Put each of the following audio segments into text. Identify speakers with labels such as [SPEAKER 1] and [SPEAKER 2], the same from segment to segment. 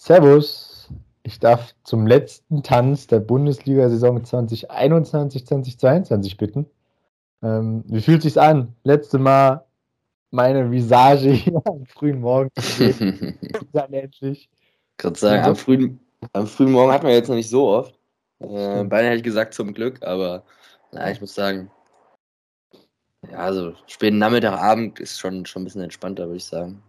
[SPEAKER 1] Servus. Ich darf zum letzten Tanz der Bundesliga-Saison 2021-2022 bitten. Ähm, wie fühlt sich's an? Letzte Mal meine Visage hier am frühen Morgen
[SPEAKER 2] Dann endlich. Gerade sagen, am frühen, am frühen Morgen hat man jetzt noch nicht so oft. Äh, beinahe hätte ich gesagt zum Glück, aber na, ich muss sagen, ja, also späten Nachmittagabend ist schon, schon ein bisschen entspannter, würde ich sagen.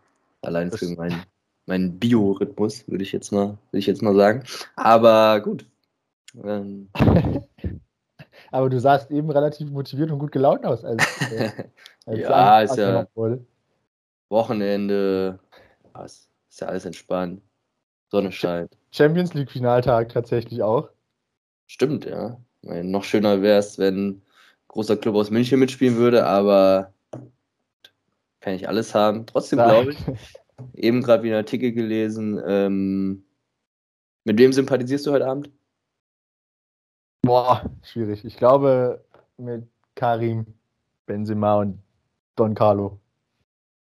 [SPEAKER 2] Allein für meinen mein Biorhythmus, würde ich jetzt mal, würde ich jetzt mal sagen. Aber gut. Ähm.
[SPEAKER 1] Aber du sahst eben relativ motiviert und gut gelaunt aus. Als,
[SPEAKER 2] äh, als ja, ist ja Wochenende. Ja, ist ja alles entspannt. Sonne scheint.
[SPEAKER 1] Champions League Finaltag tatsächlich auch.
[SPEAKER 2] Stimmt, ja. Meine, noch schöner wäre es, wenn ein großer Club aus München mitspielen würde, aber kann ich alles haben. Trotzdem glaube ich, eben gerade wieder einen Artikel gelesen. Ähm, mit wem sympathisierst du heute Abend?
[SPEAKER 1] Boah, schwierig. Ich glaube mit Karim Benzema und Don Carlo.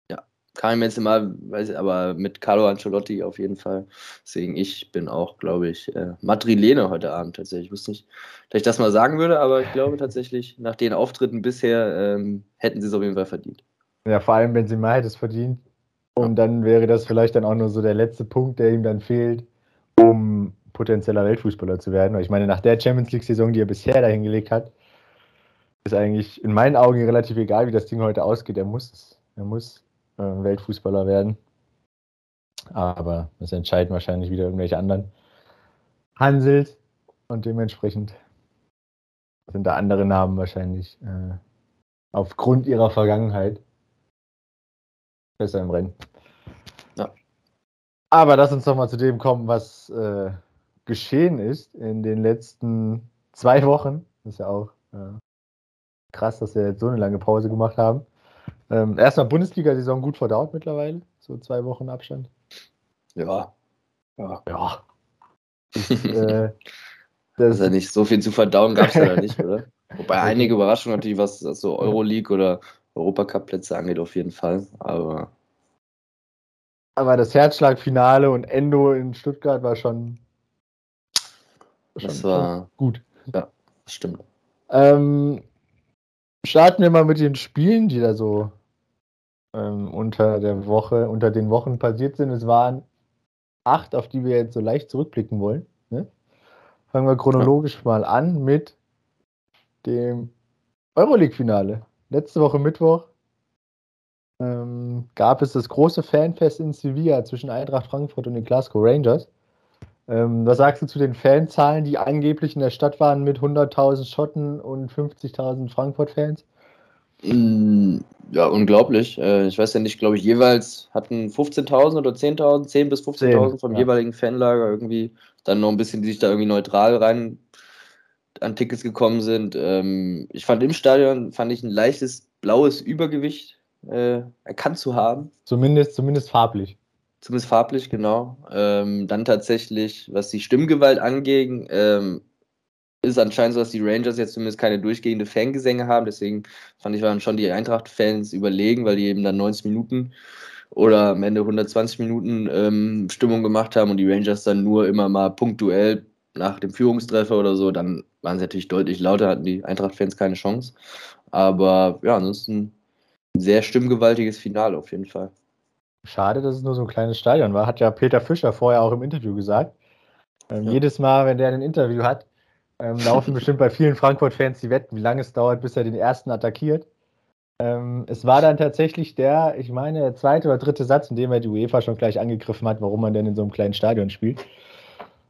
[SPEAKER 2] Ja, Karim Benzema, weiß ich, aber mit Carlo Ancelotti auf jeden Fall. Deswegen, ich bin auch, glaube ich, äh, Madrilene heute Abend tatsächlich. Ich wusste nicht, dass ich das mal sagen würde, aber ich glaube tatsächlich, nach den Auftritten bisher ähm, hätten sie es auf jeden Fall verdient.
[SPEAKER 1] Ja, vor allem Benzema hätte es verdient. Und dann wäre das vielleicht dann auch nur so der letzte Punkt, der ihm dann fehlt, um potenzieller Weltfußballer zu werden. Weil ich meine, nach der Champions League-Saison, die er bisher dahingelegt hat, ist eigentlich in meinen Augen relativ egal, wie das Ding heute ausgeht. Er muss, er muss äh, Weltfußballer werden. Aber das entscheiden wahrscheinlich wieder irgendwelche anderen. Hanselt und dementsprechend sind da andere Namen wahrscheinlich äh, aufgrund ihrer Vergangenheit besser im Rennen. Ja. Aber lass uns doch mal zu dem kommen, was äh, geschehen ist in den letzten zwei Wochen. Das ist ja auch äh, krass, dass wir jetzt so eine lange Pause gemacht haben. Ähm, erstmal Bundesliga-Saison gut verdaut mittlerweile, so zwei Wochen Abstand.
[SPEAKER 2] Ja. Ja. Ja. Ich, äh, das ist ja nicht so viel zu verdauen, gab es ja nicht, oder? Wobei einige Überraschungen natürlich, was so Euroleague oder Europacup-Plätze angeht, auf jeden Fall. Aber.
[SPEAKER 1] Aber das Herzschlagfinale und Endo in Stuttgart war schon.
[SPEAKER 2] schon das war gut. Ja, das stimmt.
[SPEAKER 1] Ähm, starten wir mal mit den Spielen, die da so ähm, unter der Woche, unter den Wochen passiert sind. Es waren acht, auf die wir jetzt so leicht zurückblicken wollen. Ne? Fangen wir chronologisch ja. mal an mit dem Euroleague-Finale letzte Woche Mittwoch ähm, gab es das große Fanfest in Sevilla zwischen Eintracht Frankfurt und den Glasgow Rangers. Ähm, was sagst du zu den Fanzahlen, die angeblich in der Stadt waren mit 100.000 Schotten und 50.000 Frankfurt-Fans?
[SPEAKER 2] Mm, ja, unglaublich. Äh, ich weiß ja nicht, glaube ich, jeweils hatten 15.000 oder 10.000, 10 bis 15.000 vom ja. jeweiligen Fanlager irgendwie. Dann noch ein bisschen, die sich da irgendwie neutral rein an Tickets gekommen sind. Ähm, ich fand im Stadion fand ich ein leichtes blaues Übergewicht äh, erkannt zu haben.
[SPEAKER 1] Zumindest, zumindest farblich.
[SPEAKER 2] Zumindest farblich, genau. Ähm, dann tatsächlich, was die Stimmgewalt angeht, ähm, ist anscheinend so, dass die Rangers jetzt zumindest keine durchgehende Fangesänge haben. Deswegen fand ich, waren schon die Eintracht-Fans überlegen, weil die eben dann 90 Minuten oder am Ende 120 Minuten ähm, Stimmung gemacht haben und die Rangers dann nur immer mal punktuell nach dem Führungstreffer oder so, dann waren sie natürlich deutlich lauter, hatten die Eintracht-Fans keine Chance. Aber ja, ansonsten ein sehr stimmgewaltiges Finale auf jeden Fall.
[SPEAKER 1] Schade, dass es nur so ein kleines Stadion war, hat ja Peter Fischer vorher auch im Interview gesagt. Ähm, ja. Jedes Mal, wenn der ein Interview hat, ähm, laufen bestimmt bei vielen Frankfurt-Fans die Wetten, wie lange es dauert, bis er den ersten attackiert. Ähm, es war dann tatsächlich der, ich meine, der zweite oder dritte Satz, in dem er die UEFA schon gleich angegriffen hat, warum man denn in so einem kleinen Stadion spielt.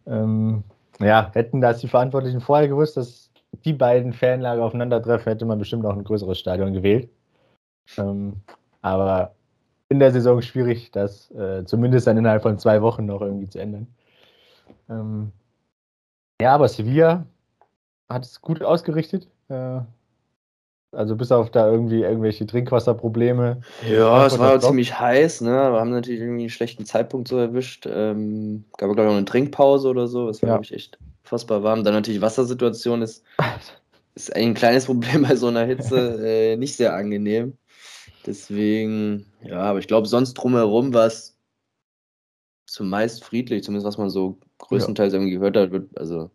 [SPEAKER 1] Ähm, ja, hätten das die Verantwortlichen vorher gewusst, dass die beiden Fanlager aufeinandertreffen, hätte man bestimmt auch ein größeres Stadion gewählt. Ähm, aber in der Saison schwierig, das äh, zumindest dann innerhalb von zwei Wochen noch irgendwie zu ändern. Ähm, ja, aber Sevilla hat es gut ausgerichtet. Äh, also bis auf da irgendwie irgendwelche Trinkwasserprobleme.
[SPEAKER 2] Ja, es war ziemlich heiß, ne? Wir haben natürlich irgendwie einen schlechten Zeitpunkt so erwischt. Ähm, gab glaube ich noch eine Trinkpause oder so. Das war, ja. glaube ich, echt fassbar warm. Dann natürlich Wassersituation ist, ist ein kleines Problem bei so einer Hitze. äh, nicht sehr angenehm. Deswegen, ja, aber ich glaube, sonst drumherum war es zumeist friedlich, zumindest was man so größtenteils ja. irgendwie gehört hat, wird, also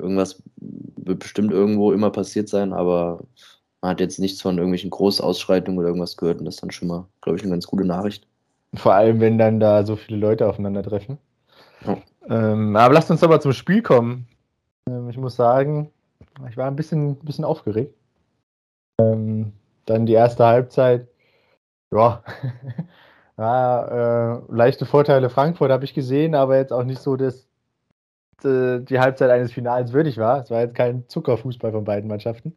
[SPEAKER 2] irgendwas wird bestimmt irgendwo immer passiert sein, aber man hat jetzt nichts von irgendwelchen Großausschreitungen oder irgendwas gehört und das ist dann schon mal, glaube ich, eine ganz gute Nachricht.
[SPEAKER 1] Vor allem, wenn dann da so viele Leute aufeinandertreffen. Ja. Ähm, aber lasst uns aber zum Spiel kommen. Ähm, ich muss sagen, ich war ein bisschen, bisschen aufgeregt. Ähm, dann die erste Halbzeit, ja, ja äh, leichte Vorteile Frankfurt habe ich gesehen, aber jetzt auch nicht so, dass äh, die Halbzeit eines Finals würdig war. Es war jetzt kein Zuckerfußball von beiden Mannschaften.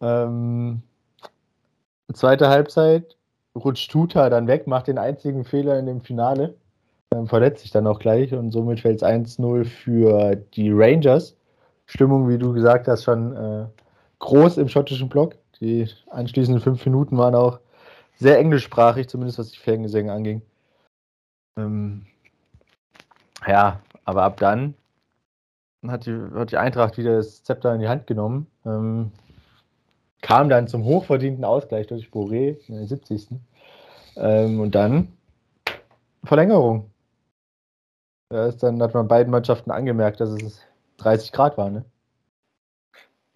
[SPEAKER 1] Ähm, zweite Halbzeit rutscht Tuta dann weg, macht den einzigen Fehler in dem Finale, ähm, verletzt sich dann auch gleich und somit fällt es 1-0 für die Rangers. Stimmung, wie du gesagt hast, schon äh, groß im schottischen Block. Die anschließenden fünf Minuten waren auch sehr englischsprachig, zumindest was die Fangesänge anging. Ähm, ja, aber ab dann hat die, hat die Eintracht wieder das Zepter in die Hand genommen. Ähm, kam dann zum hochverdienten Ausgleich durch Boré in der 70. Ähm, und dann Verlängerung. Da ist dann, hat man beiden Mannschaften angemerkt, dass es 30 Grad war, ne?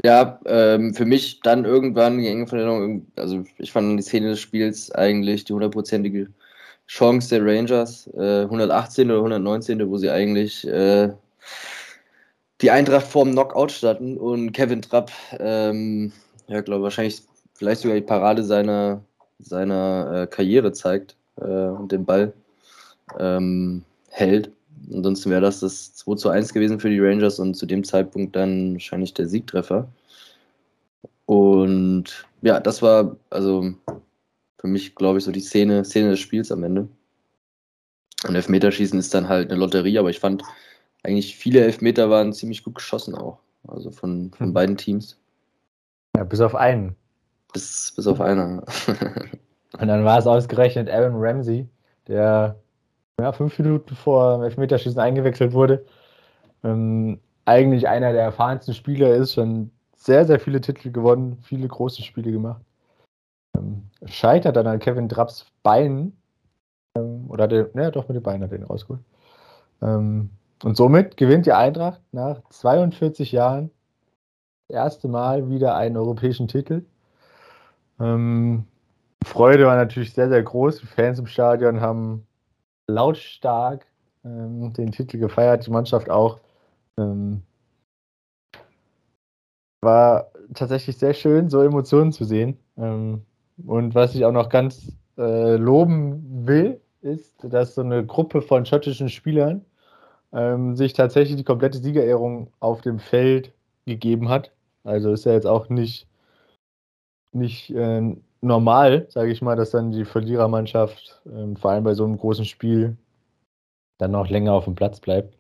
[SPEAKER 2] Ja, ähm, für mich dann irgendwann die enge Verlängerung, also ich fand die Szene des Spiels eigentlich die hundertprozentige Chance der Rangers, äh, 118. oder 119., wo sie eigentlich äh, die Eintracht vorm Knockout standen und Kevin Trapp ähm, ja, glaube wahrscheinlich vielleicht sogar die Parade seiner, seiner äh, Karriere zeigt äh, und den Ball ähm, hält. Ansonsten wäre das das 2 zu 1 gewesen für die Rangers und zu dem Zeitpunkt dann wahrscheinlich der Siegtreffer. Und ja, das war also für mich, glaube ich, so die Szene, Szene des Spiels am Ende. Und Elfmeterschießen ist dann halt eine Lotterie, aber ich fand eigentlich viele Elfmeter waren ziemlich gut geschossen auch. Also von, von hm. beiden Teams.
[SPEAKER 1] Ja, bis auf einen.
[SPEAKER 2] Bis, bis auf einen.
[SPEAKER 1] Und dann war es ausgerechnet Aaron Ramsey, der ja, fünf Minuten vor Elfmeterschießen eingewechselt wurde. Ähm, eigentlich einer der erfahrensten Spieler ist, schon sehr, sehr viele Titel gewonnen, viele große Spiele gemacht. Ähm, scheitert dann an Kevin Drapps Beinen. Ähm, oder der, ja, doch mit den Beinen hat er ihn rausgeholt. Ähm, und somit gewinnt die Eintracht nach 42 Jahren erste Mal wieder einen europäischen Titel. Ähm, Freude war natürlich sehr, sehr groß. Die Fans im Stadion haben lautstark ähm, den Titel gefeiert, die Mannschaft auch. Ähm, war tatsächlich sehr schön, so Emotionen zu sehen. Ähm, und was ich auch noch ganz äh, loben will, ist, dass so eine Gruppe von schottischen Spielern ähm, sich tatsächlich die komplette Siegerehrung auf dem Feld gegeben hat. Also ist ja jetzt auch nicht, nicht äh, normal, sage ich mal, dass dann die Verlierermannschaft, äh, vor allem bei so einem großen Spiel, dann noch länger auf dem Platz bleibt.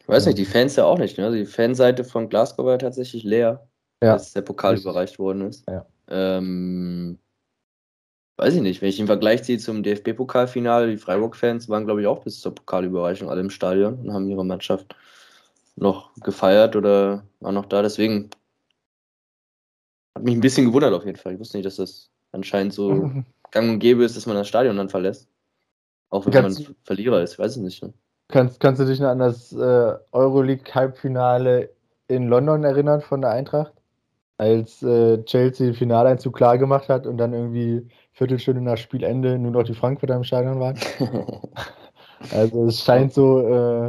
[SPEAKER 2] Ich weiß nicht, die Fans ja auch nicht. Ne? Die Fanseite von Glasgow war tatsächlich leer, ja. als der Pokal Richtig. überreicht worden ist. Ja. Ähm, weiß ich nicht, wenn ich den Vergleich ziehe zum DFB-Pokalfinale, die Freiburg-Fans waren, glaube ich, auch bis zur Pokalüberreichung alle im Stadion und haben ihre Mannschaft noch gefeiert oder waren noch da. Deswegen hat mich ein bisschen gewundert auf jeden Fall. Ich wusste nicht, dass das anscheinend so mhm. gang und gäbe ist, dass man das Stadion dann verlässt. Auch wenn kannst, man Verlierer ist, weiß ich nicht. Ne?
[SPEAKER 1] Kannst, kannst du dich noch an das äh, Euroleague-Halbfinale in London erinnern von der Eintracht? Als äh, Chelsea den Finaleinzug klar gemacht hat und dann irgendwie Viertelstunde nach Spielende nur noch die Frankfurter im Stadion waren. also es scheint so äh,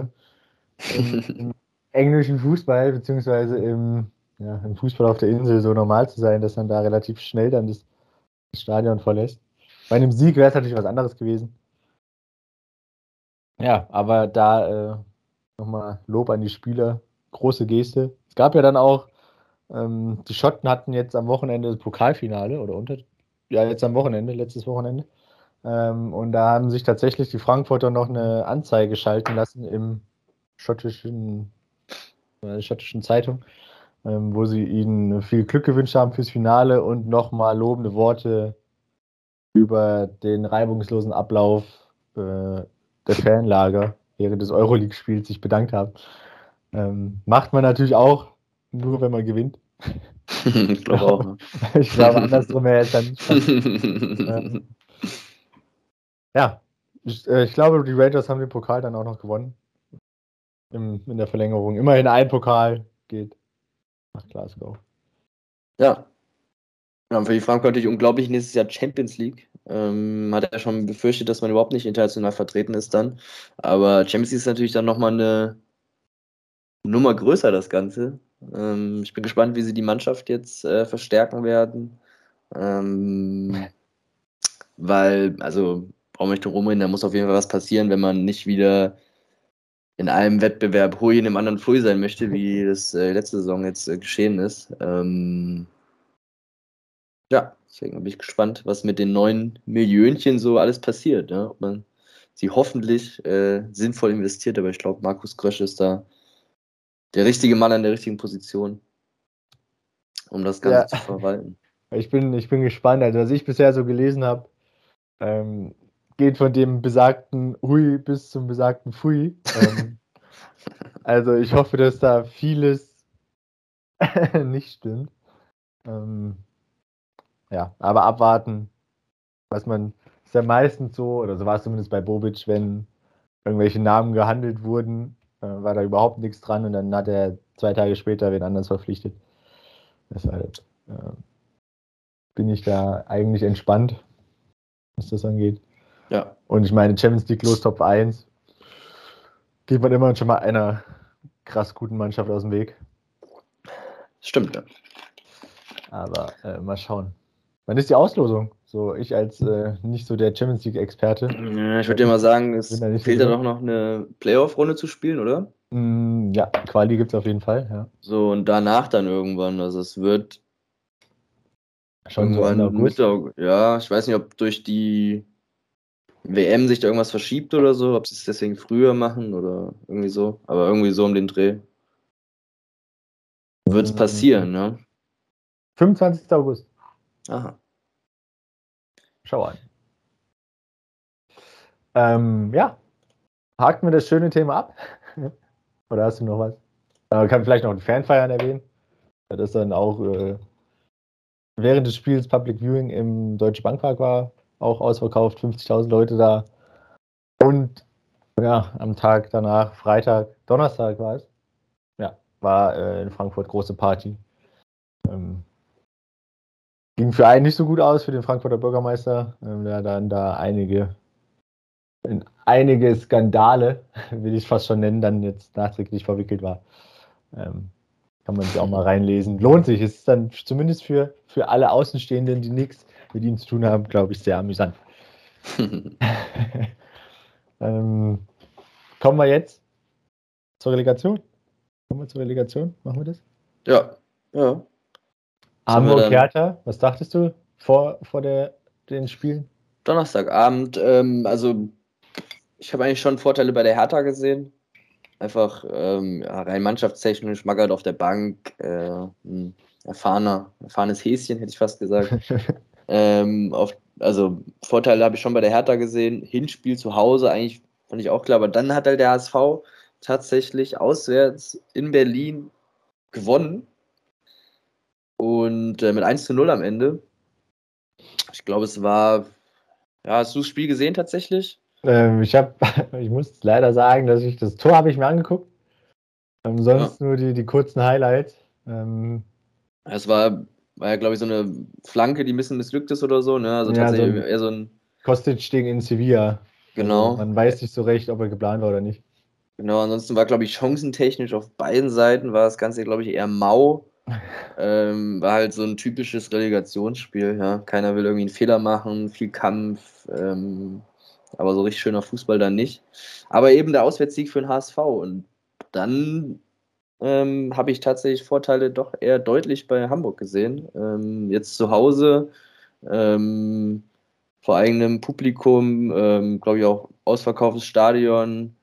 [SPEAKER 1] im, im englischen Fußball, beziehungsweise im ja, im Fußball auf der Insel so normal zu sein, dass man da relativ schnell dann das Stadion verlässt. Bei einem Sieg wäre es natürlich was anderes gewesen. Ja, aber da äh, nochmal Lob an die Spieler, große Geste. Es gab ja dann auch, ähm, die Schotten hatten jetzt am Wochenende das Pokalfinale oder unter, ja, jetzt am Wochenende, letztes Wochenende. Ähm, und da haben sich tatsächlich die Frankfurter noch eine Anzeige schalten lassen im schottischen, äh, schottischen Zeitung, ähm, wo sie ihnen viel Glück gewünscht haben fürs Finale und nochmal lobende Worte über den reibungslosen Ablauf äh, der Fanlager während des Euroleague-Spiels sich bedankt haben. Ähm, macht man natürlich auch, nur wenn man gewinnt.
[SPEAKER 2] ich glaube auch. Ne?
[SPEAKER 1] ich glaube, andersrum wäre es dann nicht. ähm, ja, Ich, äh, ich, glaube, die Rangers haben den Pokal dann auch noch gewonnen. Im, in der Verlängerung. Immerhin ein Pokal geht nach Glasgow.
[SPEAKER 2] Ja. ja für die Frankfurt natürlich unglaublich nächstes Jahr Champions League. Ähm, hat er schon befürchtet, dass man überhaupt nicht international vertreten ist dann. Aber Champions League ist natürlich dann nochmal eine Nummer größer, das Ganze. Ähm, ich bin gespannt, wie sie die Mannschaft jetzt äh, verstärken werden. Ähm, weil, also, brauchen wir nicht drum da muss auf jeden Fall was passieren, wenn man nicht wieder in einem Wettbewerb Hui in dem anderen Pfui sein möchte, wie das äh, letzte Saison jetzt äh, geschehen ist. Ähm, ja, deswegen bin ich gespannt, was mit den neuen Millionchen so alles passiert. Ja? Ob man sie hoffentlich äh, sinnvoll investiert, aber ich glaube, Markus Krösch ist da der richtige Mann an der richtigen Position, um das Ganze ja. zu verwalten.
[SPEAKER 1] Ich bin, ich bin gespannt. Also, was ich bisher so gelesen habe, ähm, geht von dem besagten Hui bis zum besagten Fui. Ähm, also, ich hoffe, dass da vieles nicht stimmt. Ähm, ja, aber abwarten. Was man, ist ja meistens so, oder so war es zumindest bei Bobic, wenn irgendwelche Namen gehandelt wurden, war da überhaupt nichts dran und dann hat er zwei Tage später wen anders verpflichtet. Deshalb äh, bin ich da eigentlich entspannt, was das angeht.
[SPEAKER 2] Ja.
[SPEAKER 1] Und ich meine, Champions League los Top 1 geht man immer schon mal einer krass guten Mannschaft aus dem Weg.
[SPEAKER 2] Stimmt, ja.
[SPEAKER 1] Aber äh, mal schauen. Wann ist die Auslosung? So, ich als äh, nicht so der Champions League-Experte.
[SPEAKER 2] Ja, ich würde dir mal sagen, es fehlt da doch noch eine Playoff-Runde zu spielen, oder?
[SPEAKER 1] Mm, ja, Quali gibt es auf jeden Fall, ja.
[SPEAKER 2] So, und danach dann irgendwann. Also es wird
[SPEAKER 1] schon so Ende August.
[SPEAKER 2] Mitte, ja, ich weiß nicht, ob durch die WM sich da irgendwas verschiebt oder so, ob sie es deswegen früher machen oder irgendwie so. Aber irgendwie so um den Dreh. Wird es mm. passieren, ne?
[SPEAKER 1] 25. August.
[SPEAKER 2] Aha.
[SPEAKER 1] Schau an. Ähm, ja, haken wir das schöne Thema ab. Oder hast du noch was? Man kann vielleicht noch ein Fanfeiern erwähnen. Das dann auch äh, während des Spiels Public Viewing im Deutsche Bankpark war, auch ausverkauft, 50.000 Leute da. Und ja, am Tag danach, Freitag, Donnerstag war es, ja, war äh, in Frankfurt große Party. Ähm, Ging für einen nicht so gut aus, für den Frankfurter Bürgermeister, ähm, der dann da einige, einige Skandale, will ich fast schon nennen, dann jetzt nachträglich verwickelt war. Ähm, kann man sich auch mal reinlesen. Lohnt sich. Es ist dann zumindest für, für alle Außenstehenden, die nichts mit ihm zu tun haben, glaube ich, sehr amüsant. ähm, kommen wir jetzt zur Relegation? Kommen wir zur Relegation? Machen wir das?
[SPEAKER 2] Ja, ja.
[SPEAKER 1] Hamburg Hertha, was dachtest du vor, vor der, den Spielen?
[SPEAKER 2] Donnerstagabend, ähm, also ich habe eigentlich schon Vorteile bei der Hertha gesehen. Einfach ähm, ja, rein mannschaftstechnisch, Magath auf der Bank, äh, ein erfahrener, erfahrenes Häschen, hätte ich fast gesagt. ähm, auf, also Vorteile habe ich schon bei der Hertha gesehen. Hinspiel zu Hause eigentlich fand ich auch klar, aber dann hat halt der HSV tatsächlich auswärts in Berlin gewonnen und äh, mit 1 zu 0 am Ende. Ich glaube, es war. Ja, hast du das Spiel gesehen tatsächlich?
[SPEAKER 1] Ähm, ich habe, ich muss leider sagen, dass ich das Tor habe ich mir angeguckt. Ähm, sonst ja. nur die, die kurzen Highlights. Ähm,
[SPEAKER 2] es war, war ja, glaube ich, so eine Flanke, die ein bisschen missglückt ist oder so. Ne? Also
[SPEAKER 1] ja,
[SPEAKER 2] tatsächlich
[SPEAKER 1] so
[SPEAKER 2] eher so ein.
[SPEAKER 1] Kostic-Ding in Sevilla.
[SPEAKER 2] Genau.
[SPEAKER 1] Also man weiß nicht so recht, ob er geplant war oder nicht.
[SPEAKER 2] Genau, ansonsten war, glaube ich, chancentechnisch auf beiden Seiten war das Ganze, glaube ich, eher mau. Ähm, war halt so ein typisches Relegationsspiel, ja. Keiner will irgendwie einen Fehler machen, viel Kampf, ähm, aber so richtig schöner Fußball dann nicht. Aber eben der Auswärtssieg für den HSV. Und dann ähm, habe ich tatsächlich Vorteile doch eher deutlich bei Hamburg gesehen. Ähm, jetzt zu Hause, ähm, vor eigenem Publikum, ähm, glaube ich auch ausverkauftes Stadion,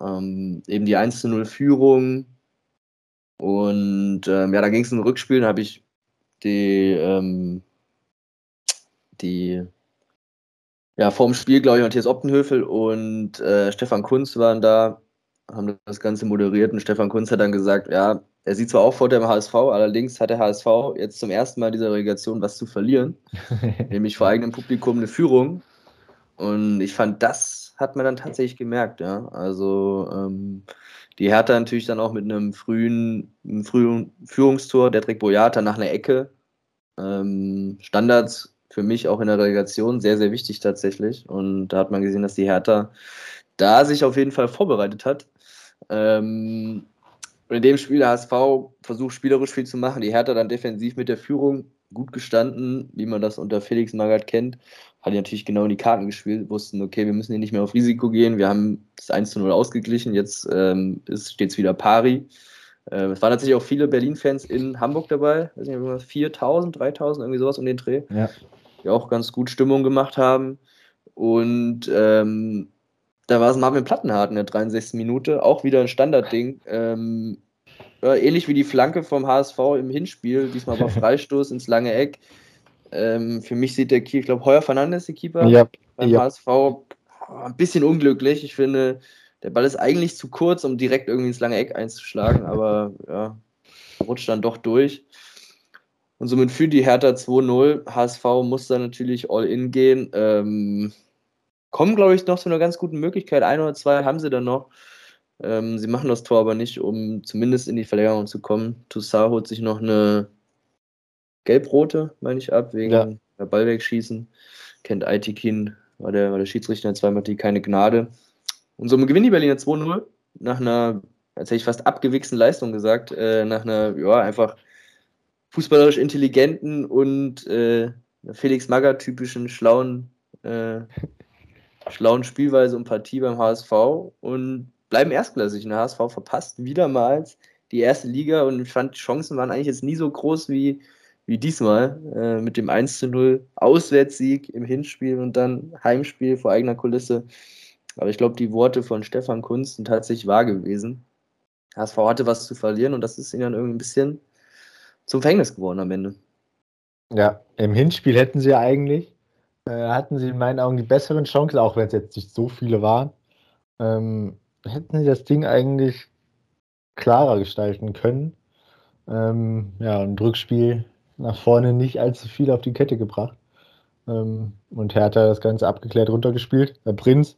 [SPEAKER 2] ähm, eben die 1 0 Führung und ähm, ja, da ging es im Rückspiel, da habe ich die, ähm, die, ja, vorm Spiel, glaube ich, Matthias Optenhöfel und äh, Stefan Kunz waren da, haben das Ganze moderiert und Stefan Kunz hat dann gesagt, ja, er sieht zwar auch vor dem HSV, allerdings hat der HSV jetzt zum ersten Mal dieser Relegation was zu verlieren, nämlich vor eigenem Publikum eine Führung. Und ich fand, das hat man dann tatsächlich gemerkt, ja. Also ähm, die Hertha natürlich dann auch mit einem frühen, einem frühen Führungstor, der trägt Boyata nach einer Ecke. Ähm, Standards für mich auch in der Relegation sehr, sehr wichtig tatsächlich. Und da hat man gesehen, dass die Hertha da sich auf jeden Fall vorbereitet hat. Ähm, in dem Spiel der HSV versucht spielerisch viel zu machen, die Hertha dann defensiv mit der Führung gut gestanden, wie man das unter Felix Magath kennt. Hat natürlich genau in die Karten gespielt, wussten, okay, wir müssen hier nicht mehr auf Risiko gehen. Wir haben das 1 zu 0 ausgeglichen, jetzt ähm, steht es wieder pari. Äh, es waren tatsächlich auch viele Berlin-Fans in Hamburg dabei, weiß nicht, 4000, 3000, irgendwie sowas um den Dreh, ja. die auch ganz gut Stimmung gemacht haben. Und ähm, da war es Marvin Plattenhardt in der 63. Minute, auch wieder ein Standardding. Ähm, ja, ähnlich wie die Flanke vom HSV im Hinspiel, diesmal war Freistoß ins lange Eck. Ähm, für mich sieht der Keeper, ich glaube, Heuer Fernandes, der Keeper
[SPEAKER 1] ja,
[SPEAKER 2] beim
[SPEAKER 1] ja.
[SPEAKER 2] HSV, ein bisschen unglücklich. Ich finde, der Ball ist eigentlich zu kurz, um direkt irgendwie ins lange Eck einzuschlagen, aber ja, rutscht dann doch durch. Und somit führt die Hertha 2-0. HSV muss da natürlich all in gehen. Ähm, kommen, glaube ich, noch zu einer ganz guten Möglichkeit. Ein oder zwei haben sie dann noch. Ähm, sie machen das Tor aber nicht, um zumindest in die Verlängerung zu kommen. Toussaint holt sich noch eine gelb-rote, meine ich, ab, wegen ja. der Ball wegschießen. Kennt Aitikin, war der, war der Schiedsrichter zweimal die keine Gnade. Und so gewinnen die Berliner 2-0 nach einer, als hätte ich fast abgewichsten Leistung gesagt, äh, nach einer, ja, einfach fußballerisch intelligenten und äh, Felix Magger typischen schlauen, äh, schlauen Spielweise und Partie beim HSV und bleiben erstklassig. Der HSV verpasst wiedermals die erste Liga und ich fand, die Chancen waren eigentlich jetzt nie so groß wie, wie diesmal äh, mit dem 1 zu 0 Auswärtssieg im Hinspiel und dann Heimspiel vor eigener Kulisse. Aber ich glaube, die Worte von Stefan Kunz sind tatsächlich wahr gewesen. HSV hatte was zu verlieren und das ist ihnen dann irgendwie ein bisschen zum Verhängnis geworden am Ende.
[SPEAKER 1] Ja, im Hinspiel hätten sie ja eigentlich, äh, hatten sie in meinen Augen die besseren Chancen, auch wenn es jetzt nicht so viele waren. Ähm, hätten sie das Ding eigentlich klarer gestalten können. Ähm, ja, und Rückspiel nach vorne nicht allzu viel auf die Kette gebracht. Ähm, und Hertha das Ganze abgeklärt runtergespielt. Der Prinz,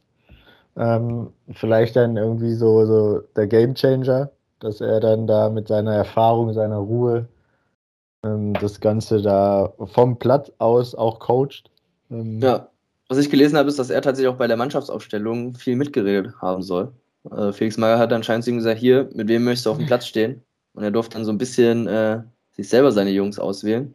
[SPEAKER 1] ähm, vielleicht dann irgendwie so, so der Gamechanger, dass er dann da mit seiner Erfahrung, seiner Ruhe ähm, das Ganze da vom Platz aus auch coacht.
[SPEAKER 2] Ähm, ja, was ich gelesen habe, ist, dass er tatsächlich auch bei der Mannschaftsaufstellung viel mitgeredet haben soll. Äh, Felix Magath hat anscheinend zu ihm gesagt, hier, mit wem möchtest du auf dem Platz stehen? Und er durfte dann so ein bisschen äh, sich selber seine Jungs auswählen.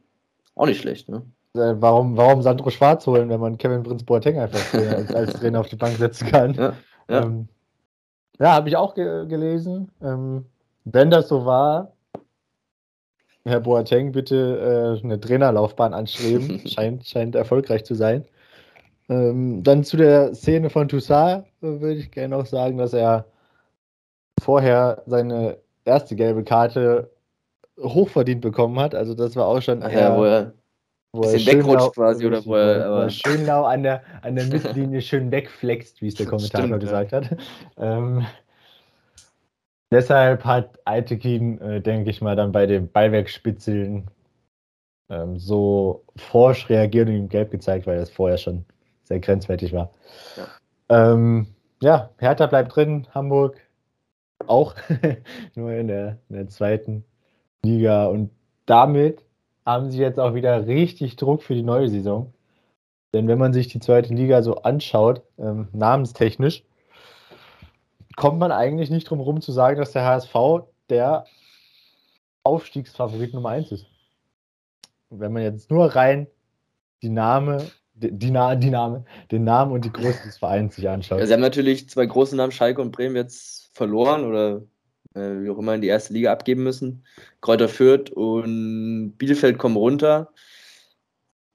[SPEAKER 2] Auch nicht schlecht, ne?
[SPEAKER 1] Äh, warum, warum Sandro Schwarz holen, wenn man Kevin Prinz Boateng einfach als, als, Trainer auf die Bank setzen kann? Ja, ja. Ähm, ja habe ich auch ge gelesen. Ähm, wenn das so war, Herr Boateng, bitte äh, eine Trainerlaufbahn anstreben. scheint, scheint erfolgreich zu sein. Ähm, dann zu der Szene von Toussaint äh, würde ich gerne noch sagen, dass er vorher seine erste gelbe Karte hochverdient bekommen hat. Also das war auch schon.
[SPEAKER 2] Ach ja, wo er, wo er wegrutscht quasi oder
[SPEAKER 1] wo er, aber... wo er schön lau an der, an der Mittellinie schön wegflext, wie es der Kommentator Stimmt, gesagt ja. hat. Ähm, deshalb hat Aitekin, äh, denke ich mal, dann bei dem Ballwerkspitzeln ähm, so forsch reagiert und ihm gelb gezeigt, weil das vorher schon sehr grenzwertig war. Ja, ähm, ja Hertha bleibt drin, Hamburg auch, nur in der, in der zweiten Liga. Und damit haben sie jetzt auch wieder richtig Druck für die neue Saison. Denn wenn man sich die zweite Liga so anschaut, ähm, namenstechnisch, kommt man eigentlich nicht drum herum zu sagen, dass der HSV der Aufstiegsfavorit Nummer 1 ist. wenn man jetzt nur rein die Name die, die, die Name, den Namen und die Größe des Vereins sich anschaut.
[SPEAKER 2] Ja, sie haben natürlich zwei große Namen, Schalke und Bremen, jetzt verloren oder äh, wie auch immer in die erste Liga abgeben müssen. Kräuter Fürth und Bielefeld kommen runter.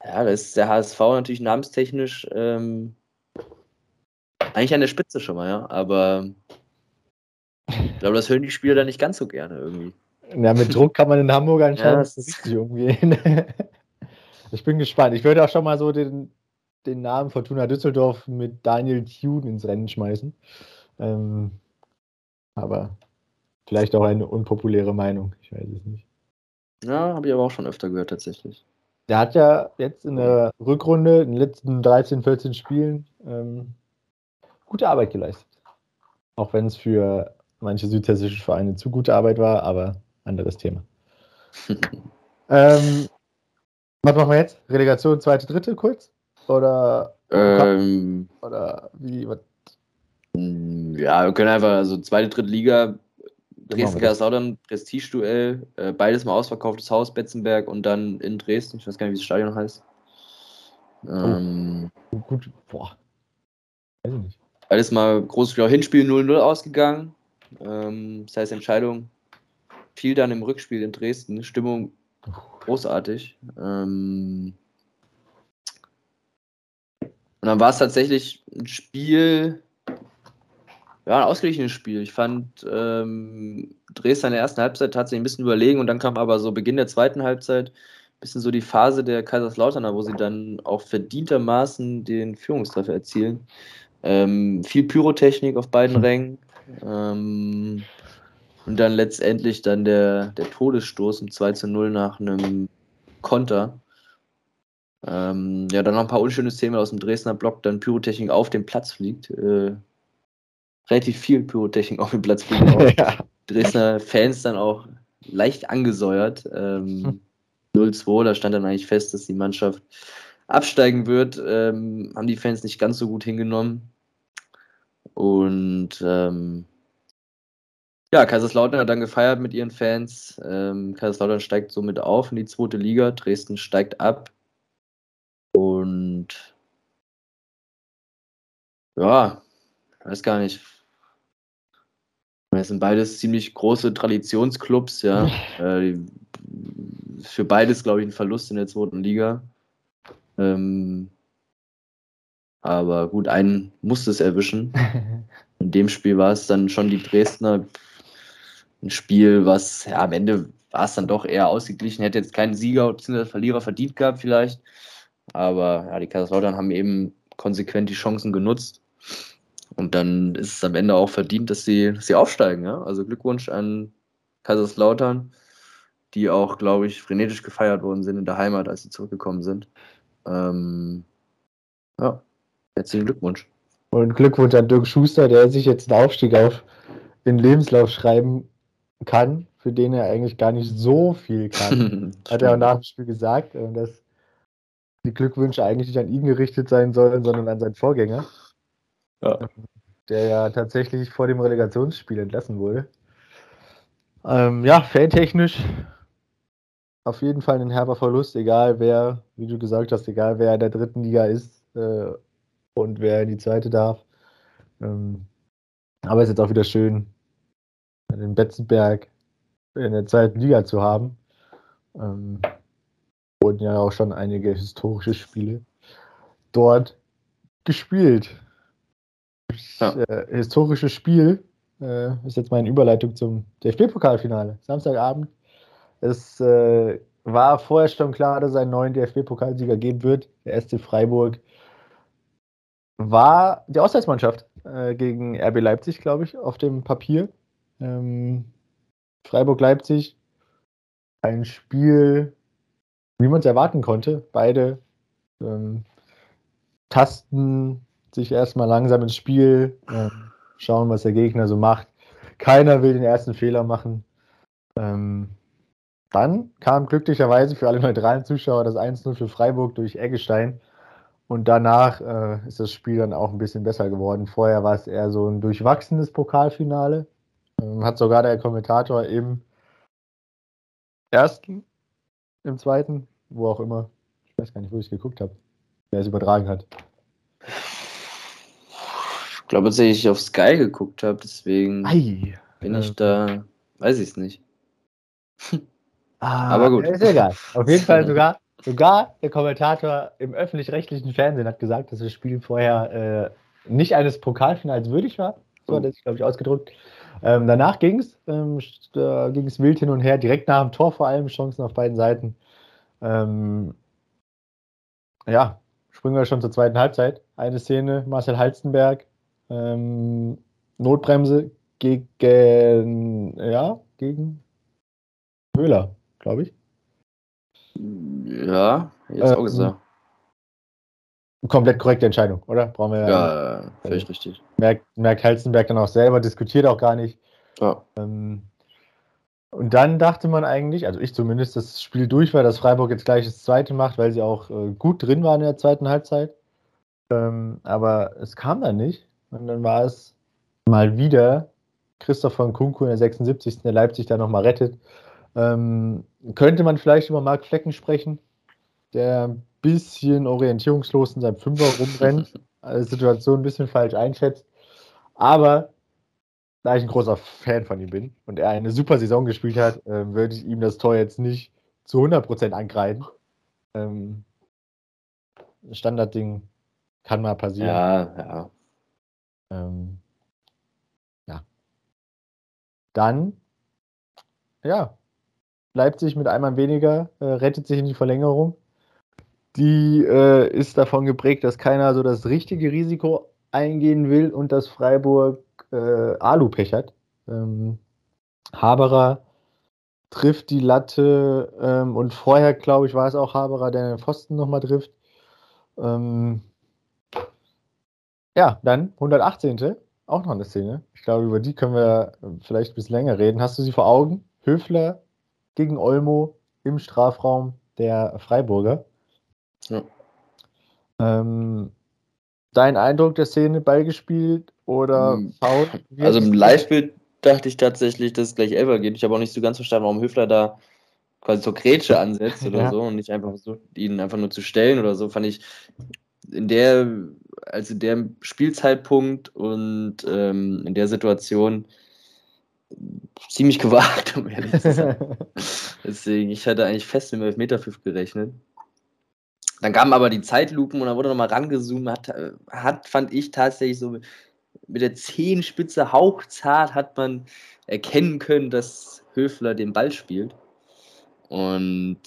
[SPEAKER 2] Ja, da ist der HSV natürlich namenstechnisch ähm, eigentlich an der Spitze schon mal, ja. Aber ich glaube, das hören die Spieler dann nicht ganz so gerne irgendwie.
[SPEAKER 1] Ja, mit Druck kann man in Hamburg anscheinend ja, richtig umgehen. Ich bin gespannt. Ich würde auch schon mal so den, den Namen Fortuna Düsseldorf mit Daniel Thune ins Rennen schmeißen. Ähm, aber vielleicht auch eine unpopuläre Meinung. Ich weiß es nicht.
[SPEAKER 2] Ja, habe ich aber auch schon öfter gehört, tatsächlich.
[SPEAKER 1] Der hat ja jetzt in der Rückrunde, in den letzten 13, 14 Spielen, ähm, gute Arbeit geleistet. Auch wenn es für manche südhessische Vereine zu gute Arbeit war, aber anderes Thema. ähm, was machen wir jetzt? Relegation, zweite, dritte, kurz? Oder,
[SPEAKER 2] Ähm,
[SPEAKER 1] oder wie? Was?
[SPEAKER 2] ja, wir können einfach, also zweite, dritte Liga, Dresden. Kaiserslautern, Prestigeduell, äh, beides mal ausverkauftes Haus, Betzenberg und dann in Dresden, ich weiß gar nicht, wie das Stadion heißt. Ähm,
[SPEAKER 1] Gut, boah. Weiß ich nicht.
[SPEAKER 2] Beides mal großes auch Hinspiel 0-0 ausgegangen. Ähm, das heißt, Entscheidung fiel dann im Rückspiel in Dresden. Stimmung großartig. Ähm, und dann war es tatsächlich ein Spiel, ja, ein ausgeglichenes Spiel. Ich fand ähm, Dresden in der ersten Halbzeit tatsächlich ein bisschen überlegen und dann kam aber so Beginn der zweiten Halbzeit ein bisschen so die Phase der Kaiserslauterner, wo sie dann auch verdientermaßen den Führungstreffer erzielen. Ähm, viel Pyrotechnik auf beiden Rängen. Ähm, und dann letztendlich dann der, der Todesstoß um 2 zu 0 nach einem Konter. Ähm, ja, dann noch ein paar unschöne Szenen aus dem Dresdner Block, dann Pyrotechnik auf dem Platz fliegt. Äh, relativ viel Pyrotechnik auf dem Platz fliegt. Auch.
[SPEAKER 1] ja.
[SPEAKER 2] Dresdner Fans dann auch leicht angesäuert. Ähm, 0-2, da stand dann eigentlich fest, dass die Mannschaft absteigen wird. Ähm, haben die Fans nicht ganz so gut hingenommen. Und ähm, ja, Kaiserslautern hat dann gefeiert mit ihren Fans. Ähm, Kaiserslautern steigt somit auf in die zweite Liga. Dresden steigt ab. Und ja, weiß gar nicht. Es sind beides ziemlich große Traditionsclubs, ja. äh, für beides, glaube ich, ein Verlust in der zweiten Liga. Ähm, aber gut, einen musste es erwischen. In dem Spiel war es dann schon die Dresdner. Ein Spiel, was ja, am Ende war es dann doch eher ausgeglichen. Hätte jetzt keinen Sieger bzw. Verlierer verdient gehabt, vielleicht. Aber ja, die Kaiserslautern haben eben konsequent die Chancen genutzt. Und dann ist es am Ende auch verdient, dass sie, dass sie aufsteigen. Ja? Also Glückwunsch an Kaiserslautern, die auch, glaube ich, frenetisch gefeiert worden sind in der Heimat, als sie zurückgekommen sind. Ähm, ja, herzlichen Glückwunsch.
[SPEAKER 1] Und Glückwunsch an Dirk Schuster, der sich jetzt einen Aufstieg auf den Lebenslauf schreiben kann, für den er eigentlich gar nicht so viel kann. Hat er auch nach dem Spiel gesagt, äh, dass die Glückwünsche eigentlich nicht an ihn gerichtet sein sollen, sondern an seinen Vorgänger,
[SPEAKER 2] Ja.
[SPEAKER 1] der ja tatsächlich vor dem Relegationsspiel entlassen wurde. Ähm, ja, fantechnisch auf jeden Fall ein herber Verlust, egal wer, wie du gesagt hast, egal wer in der dritten Liga ist äh, und wer in die zweite darf. Ähm, aber es ist jetzt auch wieder schön, den Betzenberg in der zweiten Liga zu haben. Ähm, wurden ja auch schon einige historische Spiele dort gespielt.
[SPEAKER 2] Ja.
[SPEAKER 1] Äh, historisches Spiel äh, ist jetzt meine Überleitung zum DFB-Pokalfinale. Samstagabend. Es äh, war vorher schon klar, dass es einen neuen DFB-Pokalsieger geben wird. Der SC Freiburg war die Auswärtsmannschaft äh, gegen RB Leipzig, glaube ich, auf dem Papier. Ähm, Freiburg-Leipzig, ein Spiel, wie man es erwarten konnte. Beide ähm, tasten sich erstmal langsam ins Spiel, ähm, schauen, was der Gegner so macht. Keiner will den ersten Fehler machen. Ähm, dann kam glücklicherweise für alle neutralen Zuschauer das 1-0 für Freiburg durch Eggestein. Und danach äh, ist das Spiel dann auch ein bisschen besser geworden. Vorher war es eher so ein durchwachsenes Pokalfinale. Ähm, hat sogar der Kommentator im ersten, im zweiten, wo auch immer, ich weiß gar nicht, wo ich geguckt habe, wer es übertragen hat.
[SPEAKER 2] Ich glaube, dass ich auf Sky geguckt habe, deswegen
[SPEAKER 1] Ei.
[SPEAKER 2] bin
[SPEAKER 1] äh,
[SPEAKER 2] ich da, weiß ich es nicht.
[SPEAKER 1] Ah,
[SPEAKER 2] Aber gut.
[SPEAKER 1] Ist egal. Auf jeden Fall sogar, sogar der Kommentator im öffentlich-rechtlichen Fernsehen hat gesagt, dass das Spiel vorher äh, nicht eines Pokalfinals würdig war. So hat er sich, glaube ich, ausgedrückt. Ähm, danach ging es ähm, da ging es wild hin und her, direkt nach dem Tor vor allem, Chancen auf beiden Seiten. Ähm, ja, springen wir schon zur zweiten Halbzeit. Eine Szene, Marcel Halstenberg, ähm, Notbremse gegen, ja, gegen Höhler, glaube ich.
[SPEAKER 2] Ja, jetzt ähm, auch gesagt.
[SPEAKER 1] Komplett korrekte Entscheidung, oder?
[SPEAKER 2] Brauchen wir ja. Ja, völlig richtig.
[SPEAKER 1] Merkt, merkt Helzenberg dann auch selber, diskutiert auch gar nicht. Ja. Ähm, und dann dachte man eigentlich, also ich zumindest, dass das Spiel durch war, dass Freiburg jetzt gleich das zweite macht, weil sie auch äh, gut drin waren in der zweiten Halbzeit. Ähm, aber es kam dann nicht. Und dann war es mal wieder Christoph von Kunku in der 76. der Leipzig da nochmal rettet. Ähm, könnte man vielleicht über Marc Flecken sprechen, der bisschen orientierungslos in seinem Fünfer rumrennt, die Situation ein bisschen falsch einschätzt. Aber da ich ein großer Fan von ihm bin und er eine super Saison gespielt hat, äh, würde ich ihm das Tor jetzt nicht zu 100% angreifen. Ähm, Standardding kann mal passieren.
[SPEAKER 2] Ja, ja. Ähm,
[SPEAKER 1] ja. Dann, ja, Leipzig mit einmal weniger, äh, rettet sich in die Verlängerung. Die äh, ist davon geprägt, dass keiner so das richtige Risiko eingehen will und dass Freiburg äh, Alupech hat. Ähm, Haberer trifft die Latte ähm, und vorher, glaube ich, war es auch Haberer, der den Pfosten nochmal trifft. Ähm, ja, dann 118. Auch noch eine Szene. Ich glaube, über die können wir vielleicht ein bisschen länger reden. Hast du sie vor Augen? Höfler gegen Olmo im Strafraum der Freiburger. Ja. Ähm, dein Eindruck der Szene, Ball gespielt oder
[SPEAKER 2] hm. Foul? Also im Live-Bild dachte ich tatsächlich, dass es gleich Elfer geht. Ich habe auch nicht so ganz verstanden, warum Höfler da quasi zur Grätsche ansetzt oder ja. so und nicht einfach versucht, ihn einfach nur zu stellen oder so. Fand ich in der, also der Spielzeitpunkt und ähm, in der Situation ziemlich gewagt, um ehrlich zu sein. Deswegen, ich hatte eigentlich fest mit dem Elfmeterpfiff gerechnet. Dann kamen aber die Zeitlupen und dann wurde nochmal rangezoomt. Hat, hat, fand ich tatsächlich so mit der Zehenspitze hauchzart hat man erkennen können, dass Höfler den Ball spielt. Und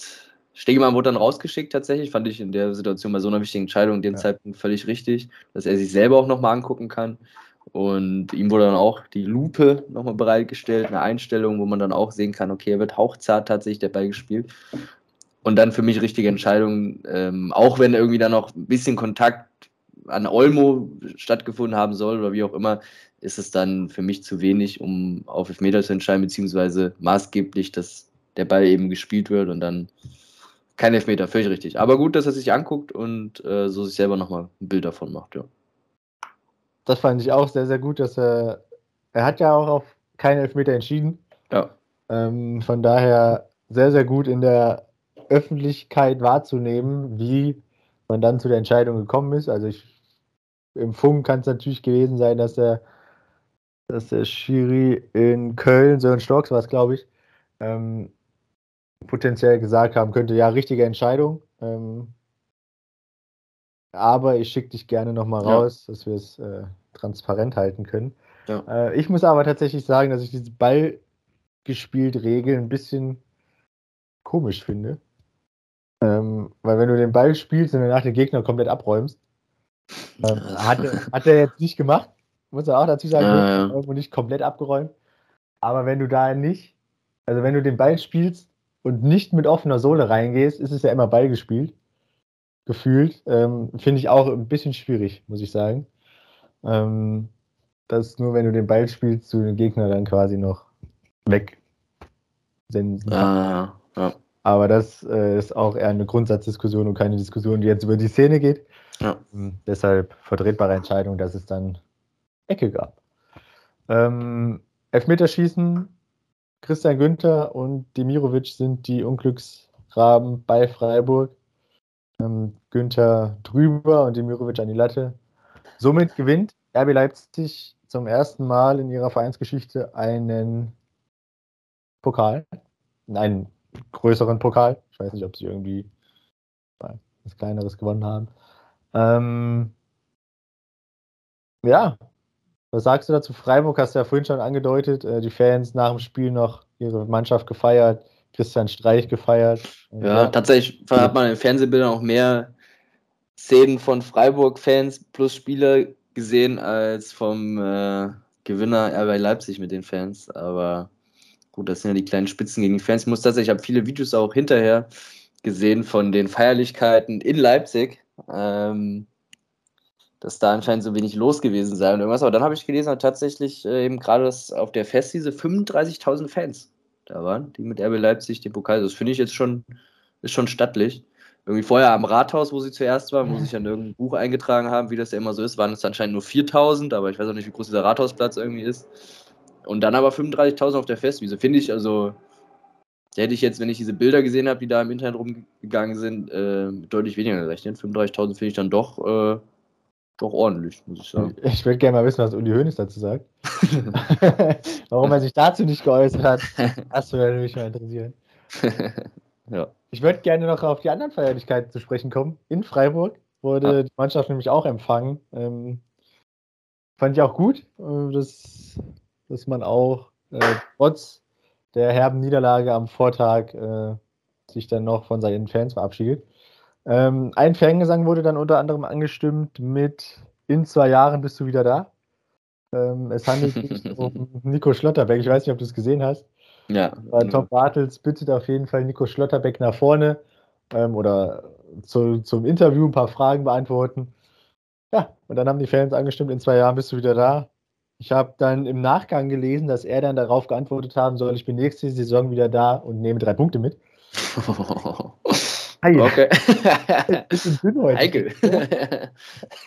[SPEAKER 2] Stegemann wurde dann rausgeschickt tatsächlich, fand ich in der Situation bei so einer wichtigen Entscheidung, den ja. Zeitpunkt völlig richtig, dass er sich selber auch nochmal angucken kann. Und ihm wurde dann auch die Lupe nochmal bereitgestellt, eine Einstellung, wo man dann auch sehen kann, okay, er wird hauchzart tatsächlich der Ball gespielt. Und dann für mich richtige Entscheidung, ähm, auch wenn irgendwie dann noch ein bisschen Kontakt an Olmo stattgefunden haben soll oder wie auch immer, ist es dann für mich zu wenig, um auf Elfmeter zu entscheiden, beziehungsweise maßgeblich, dass der Ball eben gespielt wird und dann kein Elfmeter, völlig richtig. Aber gut, dass er sich anguckt und äh, so sich selber nochmal ein Bild davon macht, ja
[SPEAKER 1] das fand ich auch sehr, sehr gut, dass er, er hat ja auch auf keinen Elfmeter entschieden.
[SPEAKER 2] Ja.
[SPEAKER 1] Ähm, von daher sehr, sehr gut in der Öffentlichkeit wahrzunehmen, wie man dann zu der Entscheidung gekommen ist. Also ich, im Funk kann es natürlich gewesen sein, dass der, dass der Schiri in Köln, Sören Storks war es, glaube ich, ähm, potenziell gesagt haben könnte, ja, richtige Entscheidung. Ähm, aber ich schicke dich gerne nochmal raus, ja. dass wir es äh, transparent halten können. Ja. Äh, ich muss aber tatsächlich sagen, dass ich diese Ball gespielt Regel ein bisschen komisch finde. Ähm, weil wenn du den Ball spielst und danach den Gegner komplett abräumst, ähm, hat, hat er jetzt nicht gemacht, muss er auch dazu sagen, ja, ja. nicht komplett abgeräumt. Aber wenn du da nicht, also wenn du den Ball spielst und nicht mit offener Sohle reingehst, ist es ja immer Ball gespielt gefühlt. Ähm, Finde ich auch ein bisschen schwierig, muss ich sagen. Ähm, dass nur wenn du den Ball spielst, du den Gegner dann quasi noch weg senden
[SPEAKER 2] ah, ja.
[SPEAKER 1] Aber das äh, ist auch eher eine Grundsatzdiskussion und keine Diskussion, die jetzt über die Szene geht.
[SPEAKER 2] Ja.
[SPEAKER 1] Ähm, deshalb vertretbare Entscheidung, dass es dann Ecke gab. Ähm, Elfmeterschießen, Christian Günther und Demirovic sind die Unglücksraben bei Freiburg. Ähm, Günther drüber und Demirovic an die Latte. Somit gewinnt RB Leipzig zum ersten Mal in ihrer Vereinsgeschichte einen Pokal, einen größeren Pokal. Ich weiß nicht, ob sie irgendwie was Kleineres gewonnen haben. Ähm, ja, was sagst du dazu? Freiburg hast du ja vorhin schon angedeutet, äh, die Fans nach dem Spiel noch ihre Mannschaft gefeiert. Christian Streich gefeiert.
[SPEAKER 2] Ja, ja, tatsächlich hat man in den Fernsehbildern auch mehr Szenen von Freiburg-Fans plus Spieler gesehen als vom äh, Gewinner RB Leipzig mit den Fans. Aber gut, das sind ja die kleinen Spitzen gegen die Fans. Ich muss tatsächlich, ich habe viele Videos auch hinterher gesehen von den Feierlichkeiten in Leipzig, ähm, dass da anscheinend so wenig los gewesen sei und irgendwas. Aber dann habe ich gelesen, tatsächlich äh, eben gerade, dass auf der Fest diese 35.000 Fans da waren, die mit RB Leipzig den Pokal. Das finde ich jetzt schon, ist schon stattlich. Irgendwie vorher am Rathaus, wo sie zuerst waren, wo sich dann irgendein Buch eingetragen haben, wie das ja immer so ist, waren es anscheinend nur 4000, aber ich weiß auch nicht, wie groß dieser Rathausplatz irgendwie ist. Und dann aber 35.000 auf der Festwiese. Finde ich also, da hätte ich jetzt, wenn ich diese Bilder gesehen habe, die da im Internet rumgegangen sind, äh, deutlich weniger gerechnet. 35.000 finde ich dann doch, äh, doch ordentlich, muss ich sagen.
[SPEAKER 1] Ich würde gerne mal wissen, was Uli Hoeneß dazu sagt. Warum er sich dazu nicht geäußert hat, das würde mich mal interessieren. ja. Ich würde gerne noch auf die anderen Feierlichkeiten zu sprechen kommen. In Freiburg wurde ja. die Mannschaft nämlich auch empfangen. Ähm, fand ich auch gut, äh, dass, man auch äh, trotz der herben Niederlage am Vortag äh, sich dann noch von seinen Fans verabschiedet. Ähm, ein Fangesang wurde dann unter anderem angestimmt mit In zwei Jahren bist du wieder da. Ähm, es handelt sich um Nico Schlotterbeck. Ich weiß nicht, ob du es gesehen hast.
[SPEAKER 2] Ja.
[SPEAKER 1] Äh, Top Bartels bittet auf jeden Fall Nico Schlotterbeck nach vorne ähm, oder zu, zum Interview ein paar Fragen beantworten. Ja, und dann haben die Fans angestimmt, in zwei Jahren bist du wieder da. Ich habe dann im Nachgang gelesen, dass er dann darauf geantwortet haben soll, ich bin nächste Saison wieder da und nehme drei Punkte mit.
[SPEAKER 2] Okay.
[SPEAKER 1] Bisschen dünn heute. Heikel.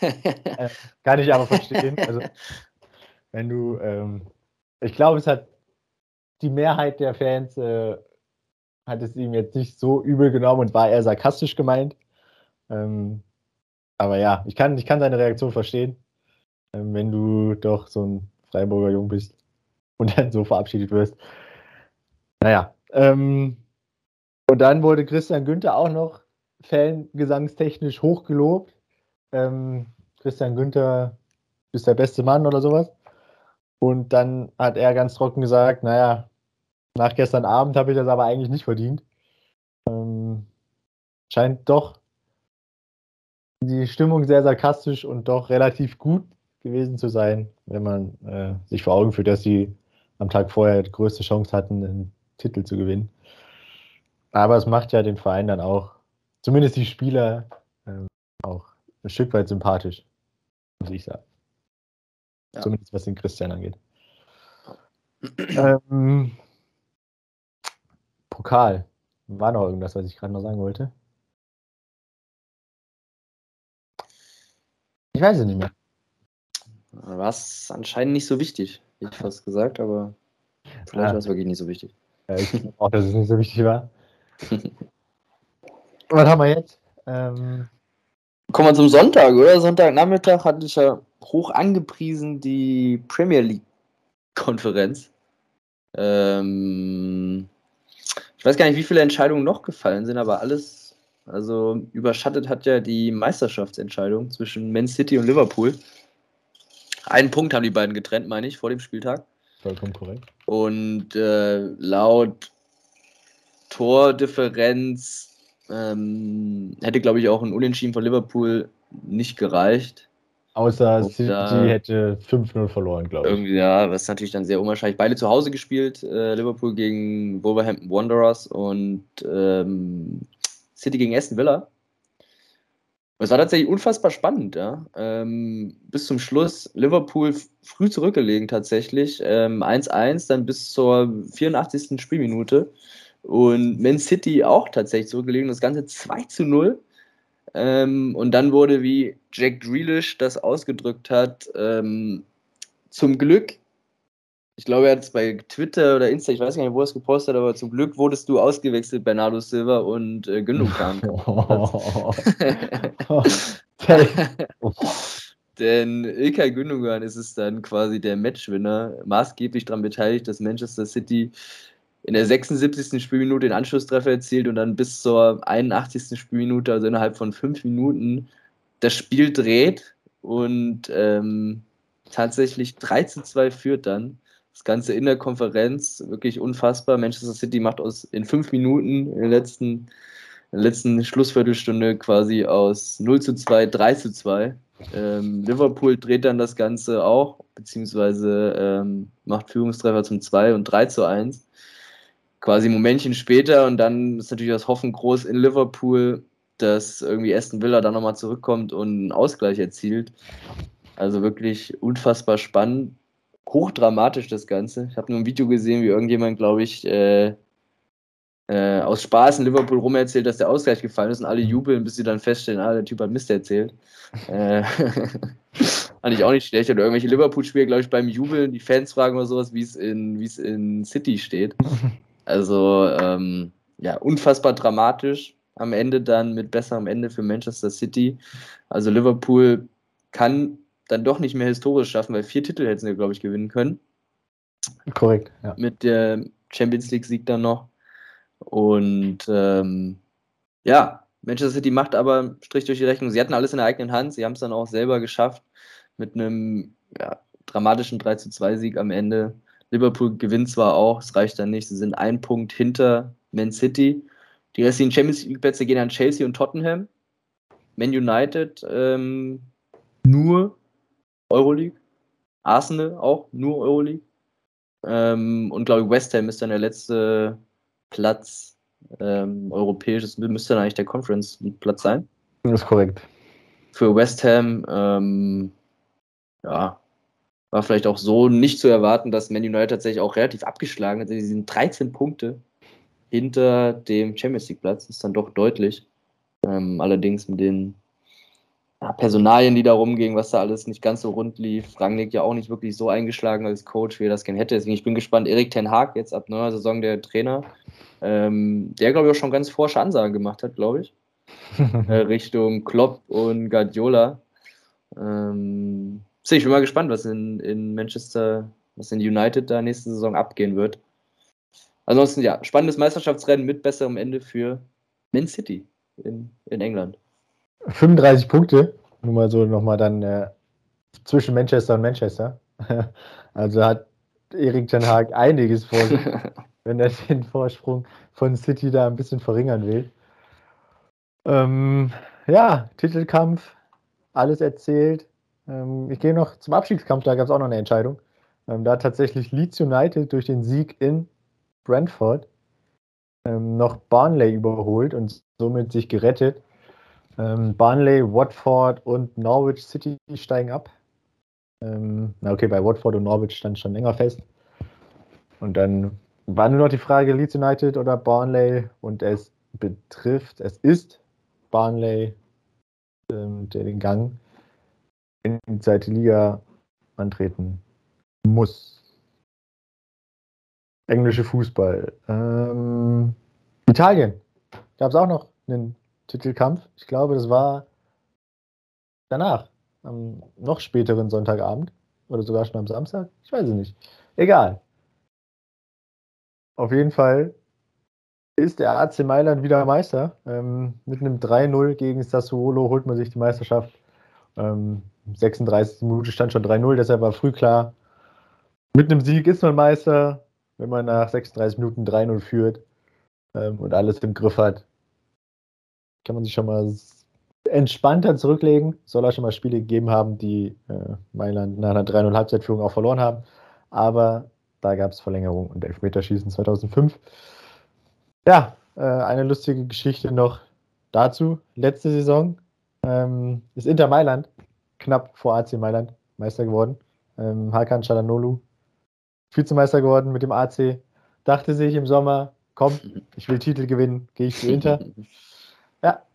[SPEAKER 1] äh, kann ich aber verstehen. Also, wenn du, ähm, ich glaube, es hat die Mehrheit der Fans äh, hat es ihm jetzt nicht so übel genommen und war eher sarkastisch gemeint. Ähm, aber ja, ich kann, ich kann seine Reaktion verstehen, wenn du doch so ein Freiburger Jung bist und dann so verabschiedet wirst. Naja, ähm, und dann wurde Christian Günther auch noch fangesangstechnisch hochgelobt. Ähm, Christian Günther ist der beste Mann oder sowas. Und dann hat er ganz trocken gesagt, naja, nach gestern Abend habe ich das aber eigentlich nicht verdient. Ähm, scheint doch die Stimmung sehr sarkastisch und doch relativ gut gewesen zu sein, wenn man äh, sich vor Augen führt, dass sie am Tag vorher die größte Chance hatten, einen Titel zu gewinnen. Aber es macht ja den Verein dann auch, zumindest die Spieler, äh, auch ein Stück weit sympathisch, muss ich sagen. Ja. Zumindest was den Christian angeht. ähm, Pokal. War noch irgendwas, was ich gerade noch sagen wollte? Ich weiß es nicht mehr.
[SPEAKER 2] War es anscheinend nicht so wichtig, hätte ich fast gesagt, aber vielleicht ja. war es wirklich nicht so wichtig.
[SPEAKER 1] Ja, ich glaube auch, dass es nicht so wichtig war. was haben wir jetzt? Ähm,
[SPEAKER 2] Kommen wir zum Sonntag, oder? Sonntagnachmittag hatte ich ja hoch angepriesen die Premier League-Konferenz. Ähm, ich weiß gar nicht, wie viele Entscheidungen noch gefallen sind, aber alles, also überschattet hat ja die Meisterschaftsentscheidung zwischen Man City und Liverpool. Einen Punkt haben die beiden getrennt, meine ich, vor dem Spieltag.
[SPEAKER 1] Vollkommen korrekt.
[SPEAKER 2] Und äh, laut Tordifferenz ähm, hätte, glaube ich, auch ein Unentschieden von Liverpool nicht gereicht.
[SPEAKER 1] Außer City hätte 5-0 verloren, glaube ich.
[SPEAKER 2] Irgendwie, ja, das ist natürlich dann sehr unwahrscheinlich. Beide zu Hause gespielt, äh, Liverpool gegen Wolverhampton Wanderers und ähm, City gegen Aston Villa. Es war tatsächlich unfassbar spannend, ja. Ähm, bis zum Schluss Liverpool früh zurückgelegen tatsächlich. 1-1, ähm, dann bis zur 84. Spielminute. Und Man City auch tatsächlich zurückgelegen. Das Ganze 2 0. Ähm, und dann wurde, wie Jack Grealish das ausgedrückt hat, ähm, zum Glück, ich glaube, er hat es bei Twitter oder Insta, ich weiß gar nicht, wo er es gepostet hat, aber zum Glück wurdest du ausgewechselt, Bernardo Silva und äh, Gündogan. Denn Ilkay Gündogan ist es dann quasi der Matchwinner, maßgeblich daran beteiligt, dass Manchester City in der 76. Spielminute den Anschlusstreffer erzielt und dann bis zur 81. Spielminute, also innerhalb von fünf Minuten, das Spiel dreht und ähm, tatsächlich 3 zu 2 führt dann. Das Ganze in der Konferenz, wirklich unfassbar. Manchester City macht aus in fünf Minuten in der letzten, in der letzten Schlussviertelstunde quasi aus 0 zu 2, 3 zu 2. Ähm, Liverpool dreht dann das Ganze auch, beziehungsweise ähm, macht Führungstreffer zum 2 und 3 zu 1. quasi ein Momentchen später und dann ist natürlich das Hoffen groß in Liverpool, dass irgendwie Aston Villa dann nochmal zurückkommt und einen Ausgleich erzielt. Also wirklich unfassbar spannend, hochdramatisch das Ganze. Ich habe nur ein Video gesehen, wie irgendjemand, glaube ich, äh, äh, aus Spaß in Liverpool rum erzählt, dass der Ausgleich gefallen ist und alle jubeln, bis sie dann feststellen, ah, der Typ hat Mist erzählt. äh, fand ich auch nicht schlecht. Oder irgendwelche Liverpool-Spieler, glaube ich, beim Jubeln, die Fans fragen oder sowas, wie es in, in City steht. Also, ähm, ja, unfassbar dramatisch am Ende dann mit besserem Ende für Manchester City. Also Liverpool kann dann doch nicht mehr historisch schaffen, weil vier Titel hätten sie, glaube ich, gewinnen können.
[SPEAKER 1] Korrekt, ja.
[SPEAKER 2] Mit der Champions League-Sieg dann noch. Und ähm, ja, Manchester City macht aber Strich durch die Rechnung. Sie hatten alles in der eigenen Hand. Sie haben es dann auch selber geschafft mit einem ja, dramatischen 3 zu 2 Sieg am Ende. Liverpool gewinnt zwar auch, es reicht dann nicht. Sie sind ein Punkt hinter Man City. Die restlichen Champions League Plätze gehen an Chelsea und Tottenham. Man United ähm, nur Euroleague. Arsenal auch nur Euroleague. Ähm, und glaube ich, West Ham ist dann der letzte Platz ähm, europäisch. Das müsste dann eigentlich der Conference League Platz sein.
[SPEAKER 1] Das ist korrekt.
[SPEAKER 2] Für West Ham, ähm, ja, war vielleicht auch so nicht zu erwarten, dass Man United tatsächlich auch relativ abgeschlagen hat. Sie sind 13 Punkte hinter dem Champions League Platz. Ist dann doch deutlich. Ähm, allerdings mit den ja, Personalien, die da rumgingen, was da alles nicht ganz so rund lief. Rangnick ja auch nicht wirklich so eingeschlagen als Coach, wie er das gerne hätte. Deswegen ich bin gespannt. Erik Ten Haag jetzt ab neuer Saison der Trainer, ähm, der glaube ich auch schon ganz forsche Ansagen gemacht hat, glaube ich, äh, Richtung Klopp und Guardiola. Ähm, ich bin mal gespannt, was in, in Manchester, was in United da nächste Saison abgehen wird. Ansonsten ja, spannendes Meisterschaftsrennen mit besserem Ende für Man City in, in England.
[SPEAKER 1] 35 Punkte, nur mal so nochmal dann äh, zwischen Manchester und Manchester. also hat Erik Ten Haag einiges vor sich, wenn er den Vorsprung von City da ein bisschen verringern will. Ähm, ja, Titelkampf, alles erzählt. Ähm, ich gehe noch zum Abstiegskampf, da gab es auch noch eine Entscheidung. Ähm, da hat tatsächlich Leeds United durch den Sieg in Brentford ähm, noch Barnley überholt und somit sich gerettet. Ähm, Barnley, Watford und Norwich City steigen ab. Ähm, na okay, bei Watford und Norwich stand schon länger fest. Und dann war nur noch die Frage Leeds United oder Barnley und es betrifft, es ist Barnley, ähm, der den Gang in die zweite Liga antreten muss. Englische Fußball. Ähm, Italien. Gab es auch noch einen Titelkampf. Ich glaube, das war danach, am noch späteren Sonntagabend oder sogar schon am Samstag. Ich weiß es nicht. Egal. Auf jeden Fall ist der AC Mailand wieder Meister. Ähm, mit einem 3-0 gegen Sassuolo holt man sich die Meisterschaft. Ähm, 36. Minute stand schon 3-0, deshalb war früh klar, mit einem Sieg ist man Meister. Wenn man nach 36 Minuten 3-0 führt ähm, und alles im Griff hat, kann man sich schon mal entspannter zurücklegen. Soll auch schon mal Spiele gegeben haben, die äh, Mailand nach einer 3-0 Halbzeitführung auch verloren haben. Aber da gab es Verlängerung und Elfmeterschießen 2005. Ja, äh, eine lustige Geschichte noch dazu. Letzte Saison ähm, ist Inter Mailand knapp vor AC Mailand Meister geworden. Ähm, Hakan Çalhanoğlu Vizemeister geworden mit dem AC. Dachte sich im Sommer, komm, ich will Titel gewinnen, gehe ich zu Inter.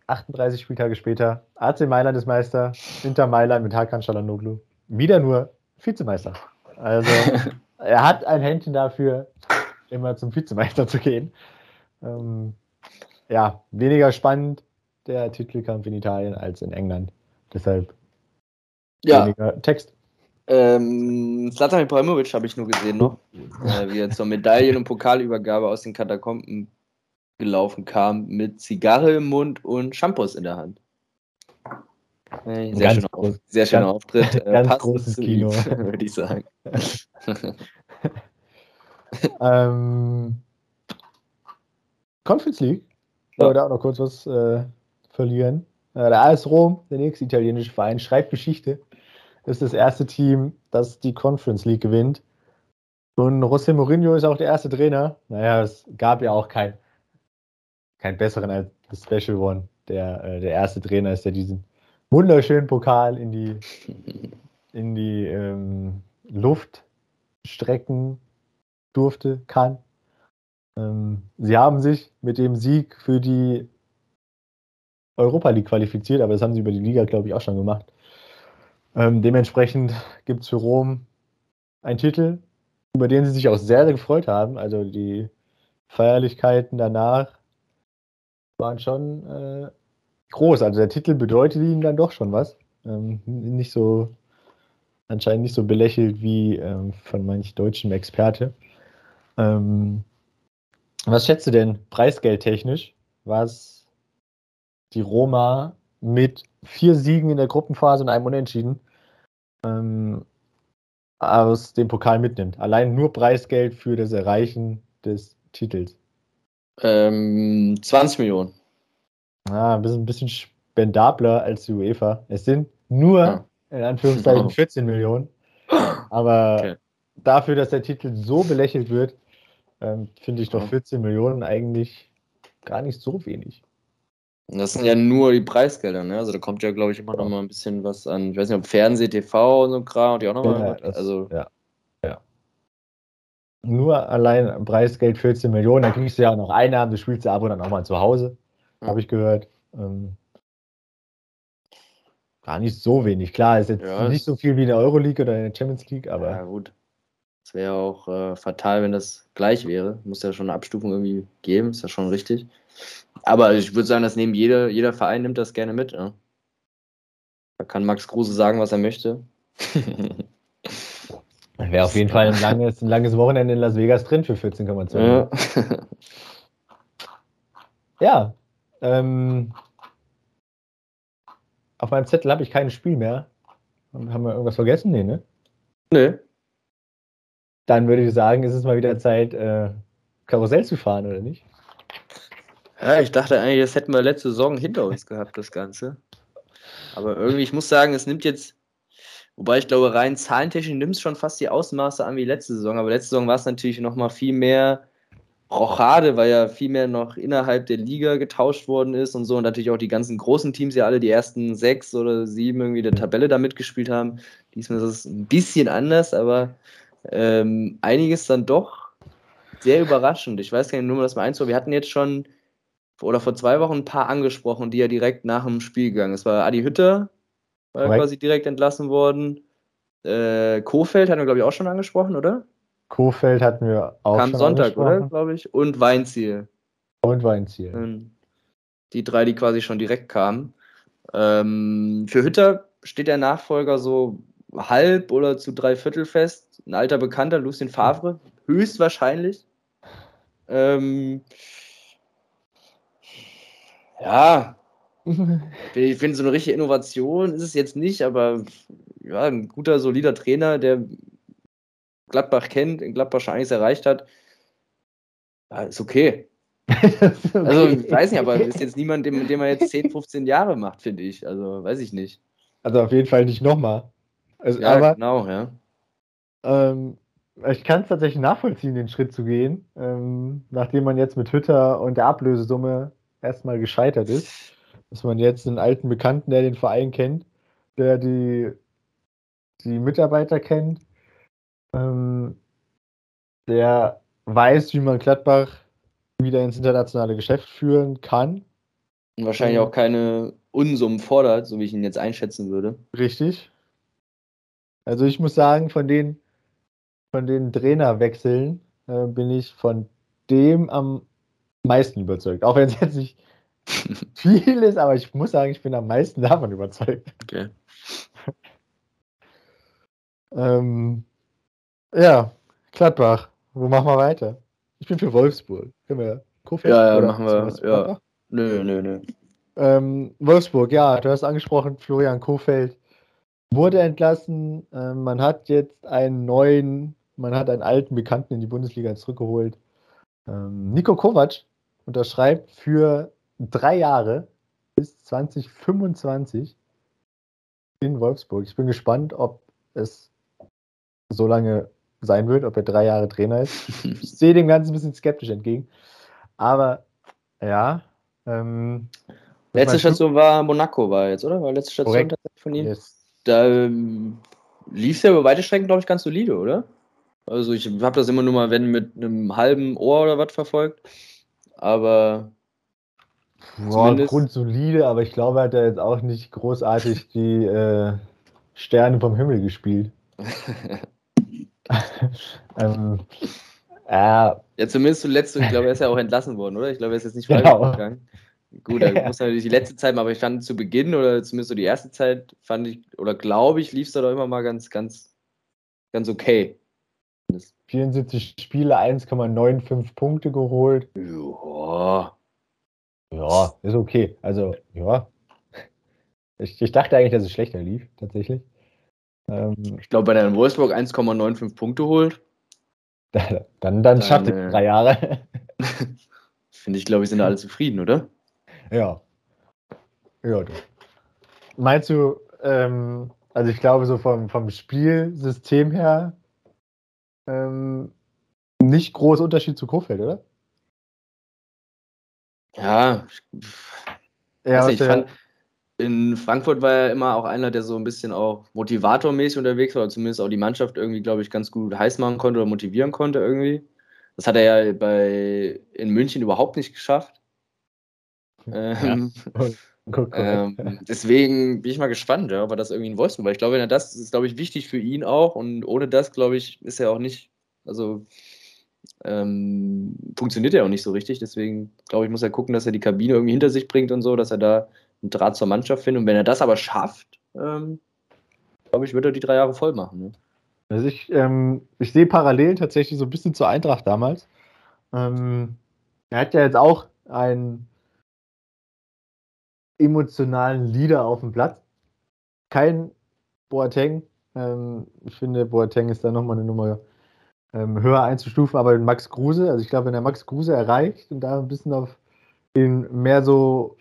[SPEAKER 1] Ja, 38 Spieltage später, AC Mailand ist Meister, Inter Mailand mit Hakan Çalhanoğlu. Wieder nur Vizemeister. Also er hat ein Händchen dafür, immer zum Vizemeister zu gehen. Ähm, ja, weniger spannend der Titelkampf in Italien als in England. Deshalb
[SPEAKER 2] ja. weniger Text. Ähm, Zlatan Ibrahimovic habe ich nur gesehen noch, äh, wie er zur Medaillen- und Pokalübergabe aus den Katakomben gelaufen kam mit Zigarre im Mund und Shampoos in der Hand. Sehr, schöner, groß, sehr schöner ganz, Auftritt.
[SPEAKER 1] Äh, ganz großes Kino. Würde ich sagen. ähm, Conference League. Ja. da auch noch kurz was äh, verlieren. Äh, der AS Rom, der nächste italienische Verein, schreibt Geschichte. Ist das erste Team, das die Conference League gewinnt. Und José Mourinho ist auch der erste Trainer. Naja, es gab ja auch keinen kein besseren als The Special One. Der, äh, der erste Trainer ist, der diesen wunderschönen Pokal in die, in die ähm, Luft strecken durfte, kann. Ähm, sie haben sich mit dem Sieg für die Europa League qualifiziert, aber das haben sie über die Liga, glaube ich, auch schon gemacht. Ähm, dementsprechend gibt es für Rom einen Titel, über den sie sich auch sehr, sehr gefreut haben. Also die Feierlichkeiten danach waren schon äh, groß. Also der Titel bedeutet ihnen dann doch schon was. Ähm, nicht so, anscheinend nicht so belächelt wie ähm, von manch deutschen Experte. Ähm, was schätzt du denn preisgeldtechnisch, was die Roma mit vier Siegen in der Gruppenphase und einem Unentschieden ähm, aus dem Pokal mitnimmt? Allein nur Preisgeld für das Erreichen des Titels.
[SPEAKER 2] Ähm, 20 Millionen.
[SPEAKER 1] Ah, ein bisschen, ein bisschen spendabler als die UEFA. Es sind nur, ja. in Anführungszeichen, 14 Millionen. Aber okay. dafür, dass der Titel so belächelt wird, ähm, finde ich doch 14 Millionen eigentlich gar nicht so wenig.
[SPEAKER 2] Das sind ja nur die Preisgelder, ne? Also da kommt ja, glaube ich, immer noch mal ein bisschen was an. Ich weiß nicht, ob Fernseh, TV und so Kram und die auch noch ja, mal.
[SPEAKER 1] Das, also ja. ja. Nur allein Preisgeld 14 Millionen, dann kriegst du ja auch noch Einnahmen, du spielst ja ab und dann auch mal zu Hause, ja. habe ich gehört. Ähm, gar nicht so wenig. Klar, ist jetzt ja, nicht so viel wie in der Euroleague oder in der Champions League, aber.
[SPEAKER 2] Ja, gut. Es wäre auch äh, fatal, wenn das gleich wäre. Muss ja schon eine Abstufung irgendwie geben, ist ja schon richtig. Aber ich würde sagen, das nehmen jeder, jeder Verein nimmt das gerne mit. Ja. Da kann Max Kruse sagen, was er möchte.
[SPEAKER 1] Wäre auf jeden Fall ein langes, ein langes Wochenende in Las Vegas drin für 14,2. Ja. ja. Ähm, auf meinem Zettel habe ich kein Spiel mehr. Haben wir irgendwas vergessen? Nee, ne?
[SPEAKER 2] Nee
[SPEAKER 1] dann würde ich sagen, ist es mal wieder Zeit, äh, Karussell zu fahren, oder nicht?
[SPEAKER 2] Ja, ich dachte eigentlich, das hätten wir letzte Saison hinter uns gehabt, das Ganze. Aber irgendwie, ich muss sagen, es nimmt jetzt, wobei ich glaube, rein zahlentechnisch nimmt es schon fast die Ausmaße an wie letzte Saison. Aber letzte Saison war es natürlich noch mal viel mehr Rochade, weil ja viel mehr noch innerhalb der Liga getauscht worden ist und so. Und natürlich auch die ganzen großen Teams ja alle die ersten sechs oder sieben irgendwie der Tabelle da mitgespielt haben. Diesmal ist es ein bisschen anders, aber ähm, einiges dann doch sehr überraschend. Ich weiß gar nicht, nur mal das mal eins, wir hatten jetzt schon oder vor zwei Wochen ein paar angesprochen, die ja direkt nach dem Spiel gegangen. Es war Adi Hütter, war right. quasi direkt entlassen worden. Äh, Kofeld hatten wir, glaube ich, auch schon angesprochen, oder?
[SPEAKER 1] Kofeld hatten wir auch
[SPEAKER 2] Kam schon Sonntag, oder? Glaube ich. Und Weinziel.
[SPEAKER 1] Und Weinziel.
[SPEAKER 2] Ähm, die drei, die quasi schon direkt kamen. Ähm, für Hütter steht der Nachfolger so halb oder zu drei Viertel fest. Ein alter Bekannter, Lucien Favre, höchstwahrscheinlich. Ähm, ja, ich finde, so eine richtige Innovation ist es jetzt nicht, aber ja, ein guter, solider Trainer, der Gladbach kennt, in Gladbach schon einiges erreicht hat, ja, ist okay. okay. Also, ich weiß nicht, aber ist jetzt niemand, mit dem man jetzt 10, 15 Jahre macht, finde ich. Also, weiß ich nicht.
[SPEAKER 1] Also, auf jeden Fall nicht nochmal.
[SPEAKER 2] Also, ja, aber, genau, ja.
[SPEAKER 1] Ähm, ich kann es tatsächlich nachvollziehen, den Schritt zu gehen, ähm, nachdem man jetzt mit Hütter und der Ablösesumme erstmal gescheitert ist, dass man jetzt einen alten Bekannten, der den Verein kennt, der die, die Mitarbeiter kennt, ähm, der weiß, wie man Gladbach wieder ins internationale Geschäft führen kann.
[SPEAKER 2] Und wahrscheinlich auch keine Unsummen fordert, so wie ich ihn jetzt einschätzen würde.
[SPEAKER 1] Richtig. Also ich muss sagen, von den, von den Trainerwechseln äh, bin ich von dem am meisten überzeugt. Auch wenn es jetzt nicht viel ist, aber ich muss sagen, ich bin am meisten davon überzeugt.
[SPEAKER 2] Okay.
[SPEAKER 1] ähm, ja, Gladbach. Wo machen wir weiter? Ich bin für Wolfsburg. Können wir
[SPEAKER 2] Kofeld? Ja, ja, machen wir. Ja. Nö, nö, nö.
[SPEAKER 1] Ähm, Wolfsburg, ja, du hast angesprochen, Florian Kofeld wurde entlassen. Äh, man hat jetzt einen neuen, man hat einen alten Bekannten in die Bundesliga zurückgeholt. Ähm, Nico Kovac unterschreibt für drei Jahre bis 2025 in Wolfsburg. Ich bin gespannt, ob es so lange sein wird, ob er drei Jahre Trainer ist. Ich sehe dem Ganzen ein bisschen skeptisch entgegen. Aber ja. Ähm,
[SPEAKER 2] letzte Station war Monaco, war jetzt, oder? War letzte Station von ihm? Yes. Da ähm, lief es ja über weite Strecken, glaube ich, ganz solide, oder? Also ich habe das immer nur mal, wenn mit einem halben Ohr oder was verfolgt. Aber
[SPEAKER 1] Boah, grundsolide, aber ich glaube, er hat er jetzt auch nicht großartig die äh, Sterne vom Himmel gespielt.
[SPEAKER 2] ähm, äh, ja, zumindest zuletzt, ich glaube, er ist ja auch entlassen worden, oder? Ich glaube, er ist jetzt nicht freiwillig genau. gegangen. Gut, da muss natürlich die letzte Zeit, aber ich fand zu Beginn oder zumindest so die erste Zeit, fand ich, oder glaube ich, lief es da doch immer mal ganz, ganz, ganz okay.
[SPEAKER 1] 74 Spiele, 1,95 Punkte geholt.
[SPEAKER 2] Ja.
[SPEAKER 1] Ja, ist okay. Also, ja. Ich, ich dachte eigentlich, dass es schlechter lief, tatsächlich.
[SPEAKER 2] Ähm, ich glaube, wenn er in Wolfsburg 1,95 Punkte holt,
[SPEAKER 1] dann, dann, dann schafft er drei Jahre.
[SPEAKER 2] Finde ich, glaube ich, sind alle zufrieden, oder?
[SPEAKER 1] Ja. Ja, du. Meinst du, ähm, also ich glaube, so vom, vom Spielsystem her ähm, nicht groß Unterschied zu Kofeld, oder?
[SPEAKER 2] Ja, ja also ich fand, in Frankfurt war er immer auch einer, der so ein bisschen auch motivatormäßig unterwegs war, oder zumindest auch die Mannschaft irgendwie, glaube ich, ganz gut heiß machen konnte oder motivieren konnte irgendwie. Das hat er ja bei, in München überhaupt nicht geschafft. Ähm, ja. ähm, deswegen bin ich mal gespannt, ja, ob er das irgendwie in Wolfsburg, weil ich glaube, das ist, glaube ich, wichtig für ihn auch und ohne das, glaube ich, ist er auch nicht, also ähm, funktioniert er auch nicht so richtig. Deswegen glaube ich, muss er gucken, dass er die Kabine irgendwie hinter sich bringt und so, dass er da einen Draht zur Mannschaft findet. Und wenn er das aber schafft, ähm, glaube ich, wird er die drei Jahre voll machen. Ne?
[SPEAKER 1] Also ich, ähm, ich sehe parallel tatsächlich so ein bisschen zur Eintracht damals. Ähm, er hat ja jetzt auch einen emotionalen Leader auf dem Platz. Kein Boateng. Ähm, ich finde, Boateng ist da nochmal eine Nummer ähm, höher einzustufen, aber Max Kruse, also ich glaube, wenn er Max Kruse erreicht und da ein bisschen auf ihn mehr so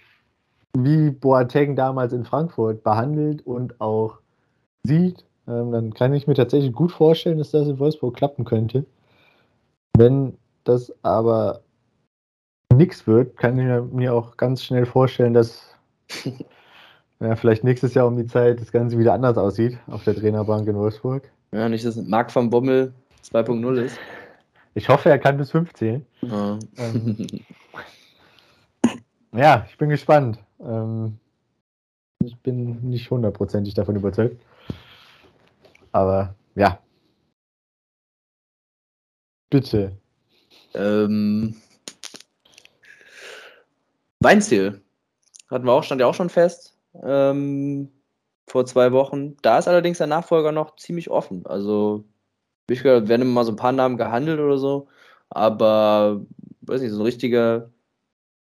[SPEAKER 1] wie Boateng damals in Frankfurt behandelt und auch sieht, ähm, dann kann ich mir tatsächlich gut vorstellen, dass das in Wolfsburg klappen könnte. Wenn das aber nichts wird, kann ich mir auch ganz schnell vorstellen, dass ja, vielleicht nächstes Jahr um die Zeit das Ganze wieder anders aussieht auf der Trainerbank in Wolfsburg.
[SPEAKER 2] Ja, nicht, dass Marc van Bommel 2.0 ist.
[SPEAKER 1] Ich hoffe, er kann bis 15. Ja, ähm, ja ich bin gespannt. Ähm, ich bin nicht hundertprozentig davon überzeugt. Aber ja. Bitte.
[SPEAKER 2] Ähm, Weinziel. Hatten wir auch, stand ja auch schon fest. Ähm, vor zwei Wochen. Da ist allerdings der Nachfolger noch ziemlich offen. Also ich gehört, werden immer mal so ein paar Namen gehandelt oder so, aber weiß nicht, so ein richtiger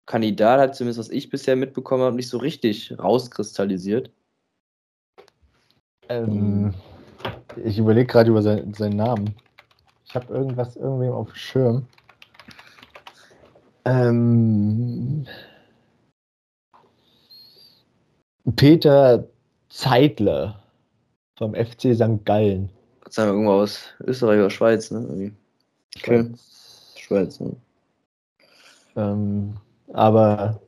[SPEAKER 2] Kandidat hat zumindest, was ich bisher mitbekommen habe, nicht so richtig rauskristallisiert.
[SPEAKER 1] Ähm, ich überlege gerade über sein, seinen Namen. Ich habe irgendwas irgendwem auf dem Schirm. Ähm, Peter Zeitler vom FC St. Gallen
[SPEAKER 2] sagen wir irgendwo aus Österreich oder Schweiz, ne? Irgendwie. Okay. Schweiz, ne?
[SPEAKER 1] Ähm, aber.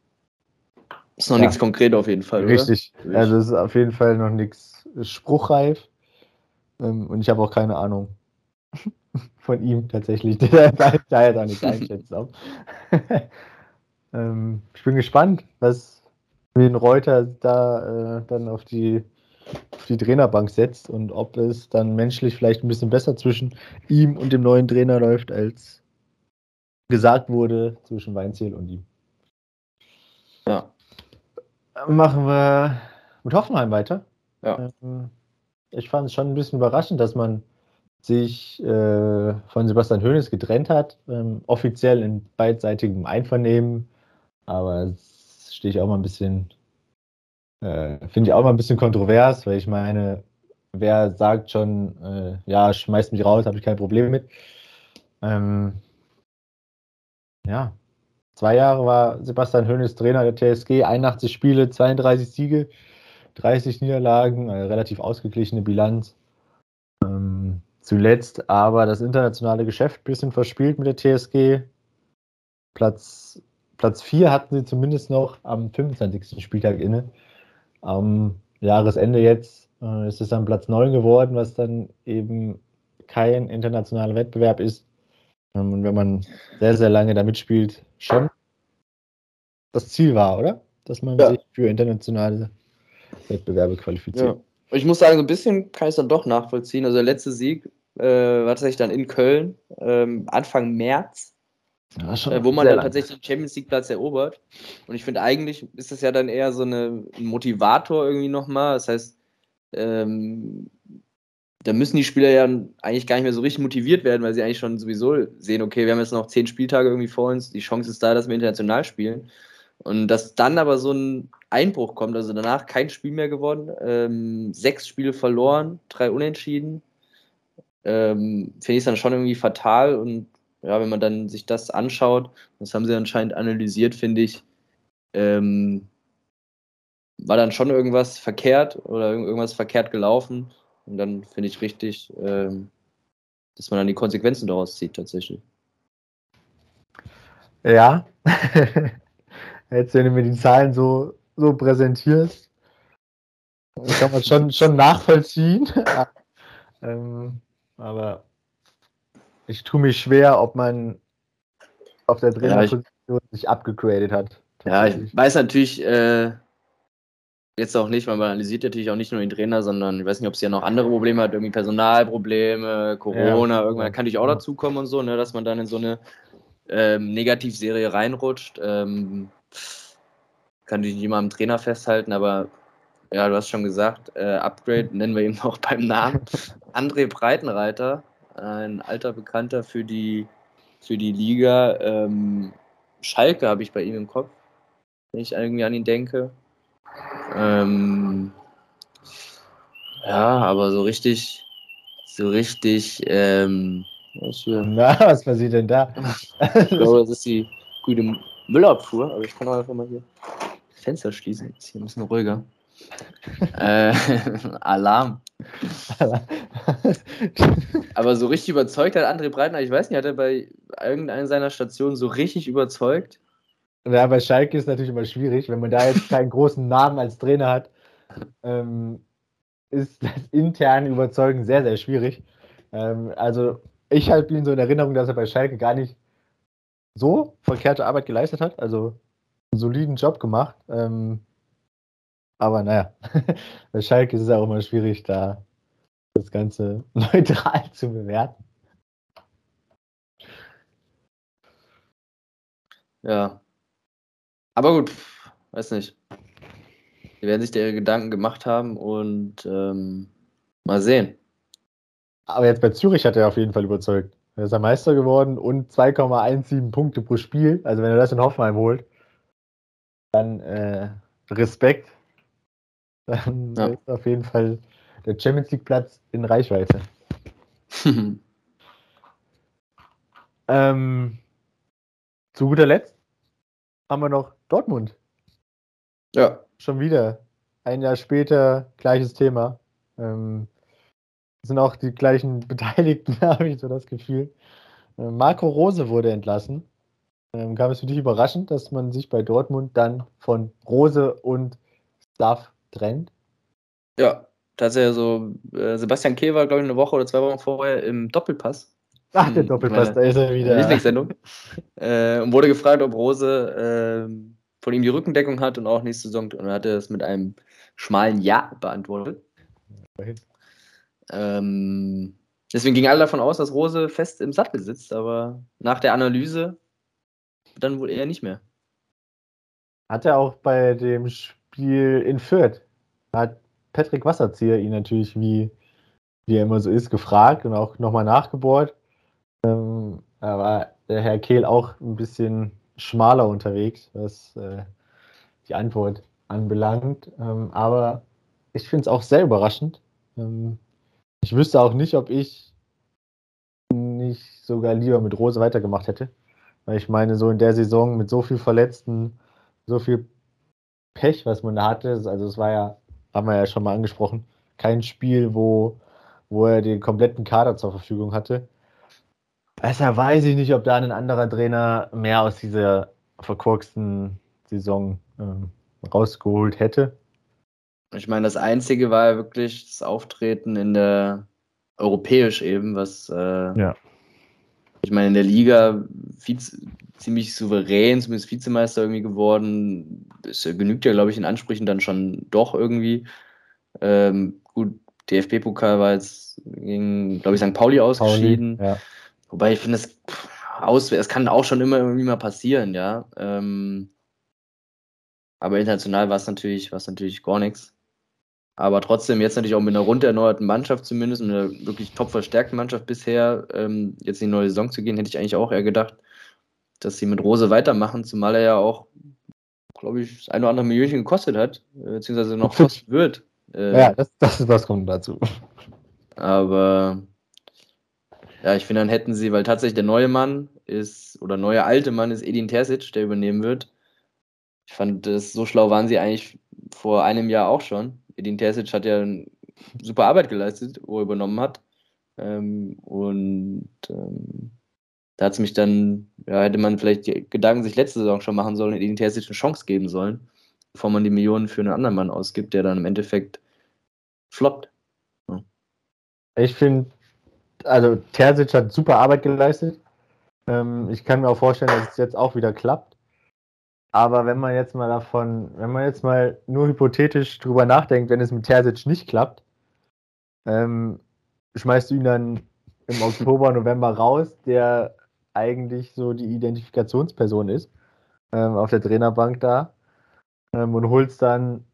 [SPEAKER 2] Ist noch ja, nichts konkret auf jeden Fall.
[SPEAKER 1] Richtig. Oder? Also es ist auf jeden Fall noch nichts spruchreif. Ähm, und ich habe auch keine Ahnung von ihm tatsächlich. da jetzt auch nicht einschätzen. ähm, ich bin gespannt, was wen Reuter da äh, dann auf die auf die Trainerbank setzt und ob es dann menschlich vielleicht ein bisschen besser zwischen ihm und dem neuen Trainer läuft, als gesagt wurde zwischen Weinziel und ihm.
[SPEAKER 2] Ja.
[SPEAKER 1] Machen wir mit Hoffenheim weiter.
[SPEAKER 2] Ja.
[SPEAKER 1] Ähm, ich fand es schon ein bisschen überraschend, dass man sich äh, von Sebastian Hoeneß getrennt hat, ähm, offiziell in beidseitigem Einvernehmen. Aber es stehe ich auch mal ein bisschen äh, Finde ich auch mal ein bisschen kontrovers, weil ich meine, wer sagt schon, äh, ja, schmeißt mich raus, habe ich kein Problem mit. Ähm, ja, zwei Jahre war Sebastian Hoeneß Trainer der TSG, 81 Spiele, 32 Siege, 30 Niederlagen, eine relativ ausgeglichene Bilanz. Ähm, zuletzt aber das internationale Geschäft ein bisschen verspielt mit der TSG. Platz, Platz 4 hatten sie zumindest noch am 25. Spieltag inne. Am Jahresende jetzt äh, ist es dann Platz 9 geworden, was dann eben kein internationaler Wettbewerb ist. Ähm, und wenn man sehr, sehr lange da mitspielt, schon das Ziel war, oder? Dass man ja. sich für internationale Wettbewerbe qualifiziert.
[SPEAKER 2] Ja. Ich muss sagen, so ein bisschen kann ich es dann doch nachvollziehen. Also der letzte Sieg äh, war tatsächlich dann in Köln, ähm, Anfang März, ja, äh, wo man dann lang. tatsächlich den Champions League Platz erobert. Und ich finde, eigentlich ist das ja dann eher so eine, ein Motivator irgendwie nochmal. Das heißt, ähm, da müssen die Spieler ja eigentlich gar nicht mehr so richtig motiviert werden, weil sie eigentlich schon sowieso sehen, okay, wir haben jetzt noch zehn Spieltage irgendwie vor uns, die Chance ist da, dass wir international spielen. Und dass dann aber so ein Einbruch kommt, also danach kein Spiel mehr gewonnen, ähm, sechs Spiele verloren, drei Unentschieden, ähm, finde ich es dann schon irgendwie fatal. Und ja, wenn man dann sich das anschaut, das haben sie anscheinend analysiert, finde ich, ähm, war dann schon irgendwas verkehrt oder irgendwas verkehrt gelaufen. Und dann finde ich richtig, ähm, dass man dann die Konsequenzen daraus zieht, tatsächlich.
[SPEAKER 1] Ja. Jetzt, wenn du mir die Zahlen so, so präsentierst, kann man schon, schon nachvollziehen. ähm, aber ich tue mich schwer, ob man auf der Trainerposition ja, sich abgegradet hat.
[SPEAKER 2] Ja, ich weiß natürlich äh, jetzt auch nicht, weil man analysiert natürlich auch nicht nur den Trainer, sondern ich weiß nicht, ob es ja noch andere Probleme hat, irgendwie Personalprobleme, Corona, ja. irgendwann kann natürlich auch dazukommen und so, ne, dass man dann in so eine ähm, Negativserie reinrutscht. Ähm, kann ich nicht mal am Trainer festhalten, aber ja, du hast schon gesagt, äh, Upgrade nennen wir ihn noch beim Namen. André Breitenreiter, ein alter Bekannter für die, für die Liga. Ähm, Schalke habe ich bei ihm im Kopf, wenn ich irgendwie an ihn denke. Ähm, ja, aber so richtig, so richtig, ähm,
[SPEAKER 1] was für... Na, was passiert denn da?
[SPEAKER 2] ich glaube, das ist die gute Müllabfuhr, aber ich kann auch einfach mal hier Fenster schließen. Ist hier ein bisschen ruhiger. Äh, Alarm. aber so richtig überzeugt hat André Breitner, ich weiß nicht, hat er bei irgendeiner seiner Stationen so richtig überzeugt?
[SPEAKER 1] Ja, bei Schalke ist natürlich immer schwierig, wenn man da jetzt keinen großen Namen als Trainer hat, ähm, ist das interne Überzeugen sehr, sehr schwierig. Ähm, also ich habe ihn so in Erinnerung, dass er bei Schalke gar nicht so verkehrte Arbeit geleistet hat. Also einen soliden Job gemacht. Ähm, aber naja, bei Schalke ist es auch immer schwierig, da das Ganze neutral zu bewerten.
[SPEAKER 2] Ja. Aber gut, weiß nicht. Die werden sich da ihre Gedanken gemacht haben und ähm, mal sehen.
[SPEAKER 1] Aber jetzt bei Zürich hat er auf jeden Fall überzeugt. Er ist er Meister geworden und 2,17 Punkte pro Spiel. Also wenn er das in Hoffenheim holt, dann äh, Respekt. Dann ja. ist auf jeden Fall der Champions League Platz in Reichweite. ähm, zu guter Letzt haben wir noch Dortmund.
[SPEAKER 2] Ja.
[SPEAKER 1] Schon wieder. Ein Jahr später, gleiches Thema. Ähm, sind auch die gleichen Beteiligten, habe ich so das Gefühl. Äh, Marco Rose wurde entlassen. Ähm, kam es für dich überraschend, dass man sich bei Dortmund dann von Rose und Staff trennt?
[SPEAKER 2] Ja, tatsächlich so. Äh, Sebastian Kehl war, glaube ich, eine Woche oder zwei Wochen vorher im Doppelpass.
[SPEAKER 1] Ach, der Doppelpass, da ist er wieder.
[SPEAKER 2] Lieblingssendung. äh, und wurde gefragt, ob Rose äh, von ihm die Rückendeckung hat und auch nächste Saison. Und er hatte es mit einem schmalen Ja beantwortet. Ähm, deswegen gingen alle davon aus, dass Rose fest im Sattel sitzt, aber nach der Analyse dann wohl eher nicht mehr.
[SPEAKER 1] Hat er auch bei dem Spiel in Fürth, hat Patrick Wasserzieher ihn natürlich, wie, wie er immer so ist, gefragt und auch nochmal nachgebohrt. Ähm, war der Herr Kehl auch ein bisschen schmaler unterwegs, was äh, die Antwort anbelangt. Ähm, aber ich finde es auch sehr überraschend. Ähm, ich wüsste auch nicht, ob ich nicht sogar lieber mit Rose weitergemacht hätte. Weil ich meine, so in der Saison mit so viel Verletzten, so viel Pech, was man da hatte, also es war ja, haben wir ja schon mal angesprochen, kein Spiel, wo wo er den kompletten Kader zur Verfügung hatte. Besser weiß ich nicht, ob da ein anderer Trainer mehr aus dieser verkorksten Saison ähm, rausgeholt hätte.
[SPEAKER 2] Ich meine, das Einzige war ja wirklich das Auftreten in der europäisch eben, was äh, ja. ich meine, in der Liga ziemlich souverän, zumindest Vizemeister irgendwie geworden. Das genügt ja, glaube ich, in Ansprüchen dann schon doch irgendwie. Ähm, gut, DFB-Pokal war jetzt gegen, glaube ich, St. Pauli ausgeschieden. Pauli, ja. Wobei ich finde, es aus, kann auch schon immer irgendwie mal passieren, ja. Ähm, aber international war es natürlich, natürlich gar nichts. Aber trotzdem, jetzt natürlich auch mit einer rund erneuerten Mannschaft zumindest, mit einer wirklich top verstärkten Mannschaft bisher, ähm, jetzt in die neue Saison zu gehen, hätte ich eigentlich auch eher gedacht, dass sie mit Rose weitermachen, zumal er ja auch, glaube ich, das ein oder andere Millionchen gekostet hat, äh, beziehungsweise noch kosten wird.
[SPEAKER 1] Äh, ja, das, das, das kommt dazu.
[SPEAKER 2] Aber ja, ich finde, dann hätten sie, weil tatsächlich der neue Mann ist, oder neue alte Mann ist Edin Terzic, der übernehmen wird. Ich fand, das, so schlau waren sie eigentlich vor einem Jahr auch schon. Edin Terzic hat ja super Arbeit geleistet, wo er übernommen hat. Ähm, und ähm, da hat es mich dann, ja, hätte man vielleicht die Gedanken sich letzte Saison schon machen sollen, Edin Terzic eine Chance geben sollen, bevor man die Millionen für einen anderen Mann ausgibt, der dann im Endeffekt floppt.
[SPEAKER 1] Ja. Ich finde, also Terzic hat super Arbeit geleistet. Ähm, ich kann mir auch vorstellen, dass es jetzt auch wieder klappt. Aber wenn man jetzt mal davon, wenn man jetzt mal nur hypothetisch drüber nachdenkt, wenn es mit Terzic nicht klappt, ähm, schmeißt du ihn dann im Oktober, November raus, der eigentlich so die Identifikationsperson ist, ähm, auf der Trainerbank da, ähm, und holst dann,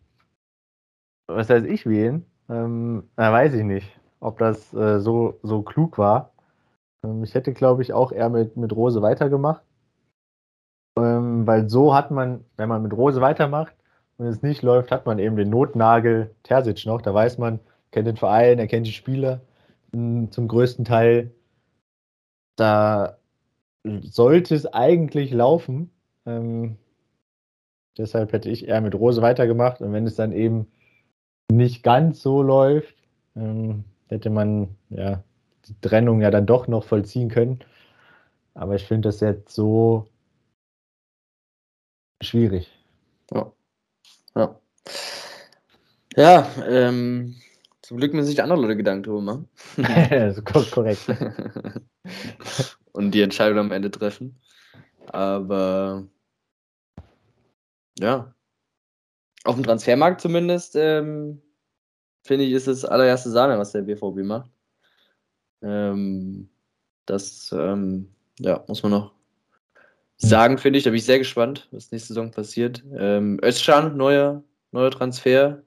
[SPEAKER 1] was weiß ich, wen, ähm, na, weiß ich nicht, ob das äh, so, so klug war. Ähm, ich hätte, glaube ich, auch eher mit, mit Rose weitergemacht. Ähm, weil so hat man, wenn man mit Rose weitermacht und es nicht läuft, hat man eben den Notnagel Terzic noch. Da weiß man, kennt den Verein, er kennt die Spieler hm, zum größten Teil. Da sollte es eigentlich laufen. Ähm, deshalb hätte ich eher mit Rose weitergemacht. Und wenn es dann eben nicht ganz so läuft, ähm, hätte man ja die Trennung ja dann doch noch vollziehen können. Aber ich finde das jetzt so schwierig.
[SPEAKER 2] Ja. Ja. Ja, ähm, zum Glück müssen sich andere Leute Gedanken darüber machen.
[SPEAKER 1] korrekt.
[SPEAKER 2] Und die Entscheidung am Ende treffen. Aber ja, auf dem Transfermarkt zumindest, ähm, finde ich, ist das allererste Sahne, was der BVB macht. Ähm, das ähm, ja, muss man noch sagen, finde ich. Da bin ich sehr gespannt, was nächste Saison passiert. Ähm, Özcan, neuer, neuer Transfer,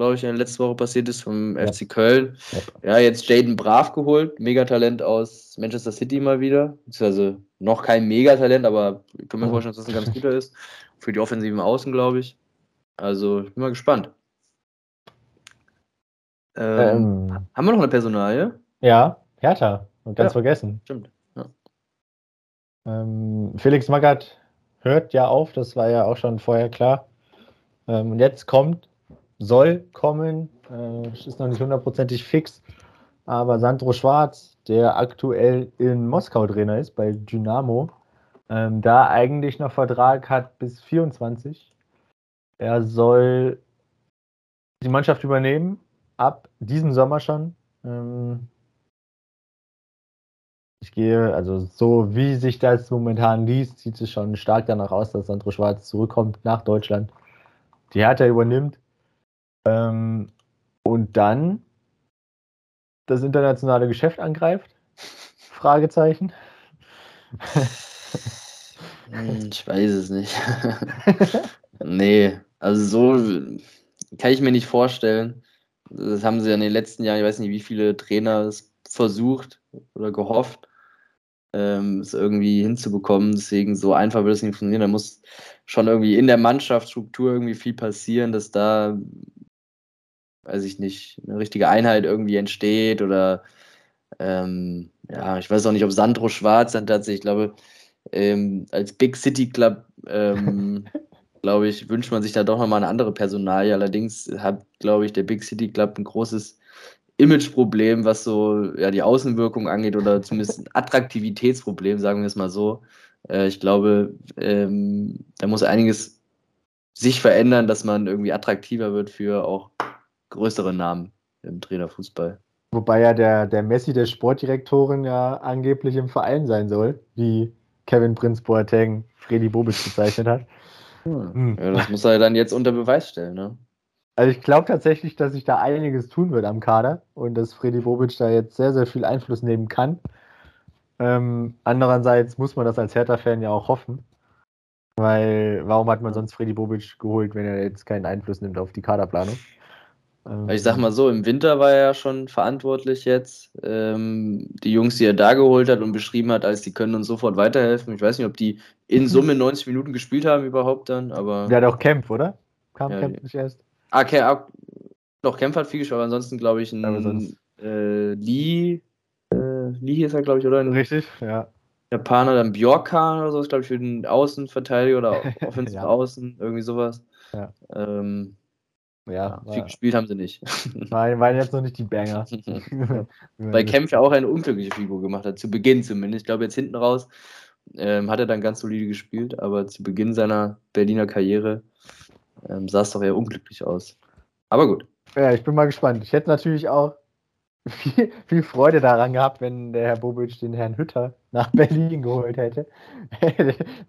[SPEAKER 2] glaube ich, in der letzten Woche passiert ist vom ja. FC Köln. Ja, jetzt Jaden Brav geholt, Megatalent aus Manchester City mal wieder. Beziehungsweise noch kein Megatalent, aber ich kann mir mhm. vorstellen, dass das ein ganz guter ist. Für die offensiven Außen, glaube ich. Also, ich bin mal gespannt. Ähm, ähm, haben wir noch eine Personalie?
[SPEAKER 1] Ja, Hertha. Und ganz ja, vergessen. Stimmt. Ja. Ähm, Felix Magath hört ja auf, das war ja auch schon vorher klar. Ähm, und jetzt kommt, soll kommen, äh, ist noch nicht hundertprozentig fix, aber Sandro Schwarz, der aktuell in Moskau Trainer ist, bei Dynamo, ähm, da eigentlich noch Vertrag hat bis 24. Er soll die Mannschaft übernehmen ab diesem Sommer schon. Ähm, ich gehe, also so wie sich das momentan liest, sieht es schon stark danach aus, dass Sandro Schwarz zurückkommt nach Deutschland, die Hertha übernimmt ähm, und dann das internationale Geschäft angreift? Fragezeichen.
[SPEAKER 2] Hm, ich weiß es nicht. nee, also so kann ich mir nicht vorstellen. Das haben sie ja in den letzten Jahren, ich weiß nicht, wie viele Trainer es versucht oder gehofft, ähm, es irgendwie hinzubekommen. Deswegen so einfach wird es nicht funktionieren. Da muss schon irgendwie in der Mannschaftsstruktur irgendwie viel passieren, dass da, weiß ich nicht, eine richtige Einheit irgendwie entsteht oder ähm, ja, ich weiß auch nicht, ob Sandro Schwarz dann tatsächlich, ich glaube, ähm, als Big City Club ähm, glaube ich, wünscht man sich da doch nochmal eine andere Personalie. Allerdings hat, glaube ich, der Big City Club ein großes Imageproblem, was so ja, die Außenwirkung angeht oder zumindest ein Attraktivitätsproblem, sagen wir es mal so. Äh, ich glaube, ähm, da muss einiges sich verändern, dass man irgendwie attraktiver wird für auch größere Namen im Trainerfußball.
[SPEAKER 1] Wobei ja der, der Messi der Sportdirektorin ja angeblich im Verein sein soll, wie Kevin Prinz Boateng Freddy Bobic bezeichnet hat.
[SPEAKER 2] Hm. Ja, das muss er dann jetzt unter Beweis stellen, ne?
[SPEAKER 1] Also ich glaube tatsächlich, dass sich da einiges tun wird am Kader und dass Freddy Bobic da jetzt sehr, sehr viel Einfluss nehmen kann. Ähm, andererseits muss man das als Hertha-Fan ja auch hoffen. Weil warum hat man sonst Freddy Bobic geholt, wenn er jetzt keinen Einfluss nimmt auf die Kaderplanung?
[SPEAKER 2] Ähm, ich sag mal so, im Winter war er ja schon verantwortlich jetzt. Ähm, die Jungs, die er da geholt hat und beschrieben hat, als die können uns sofort weiterhelfen. Ich weiß nicht, ob die in Summe 90 Minuten gespielt haben überhaupt dann, aber.
[SPEAKER 1] Der hat auch Kempf, oder?
[SPEAKER 2] Kam ja, Kempf nicht erst? Ah, okay, ah, doch, Kempf hat viel gespielt, aber ansonsten glaube ich ein äh, Lee, äh, Lee ist er, glaube ich, oder? Ein
[SPEAKER 1] Richtig, ja.
[SPEAKER 2] Japaner, dann Bjorkan oder so, glaube ich, für den Außenverteidiger oder Offensive ja. Außen, irgendwie sowas. Ja. Ähm, ja, viel gespielt haben sie nicht.
[SPEAKER 1] Nein, waren jetzt noch nicht die Banger.
[SPEAKER 2] Weil Kempf ja auch eine unglückliche Figur gemacht hat, zu Beginn zumindest. Ich glaube, jetzt hinten raus ähm, hat er dann ganz solide gespielt, aber zu Beginn seiner Berliner Karriere ähm, sah es doch eher unglücklich aus. Aber gut.
[SPEAKER 1] Ja, ich bin mal gespannt. Ich hätte natürlich auch viel, viel Freude daran gehabt, wenn der Herr Bobic den Herrn Hütter nach Berlin geholt hätte.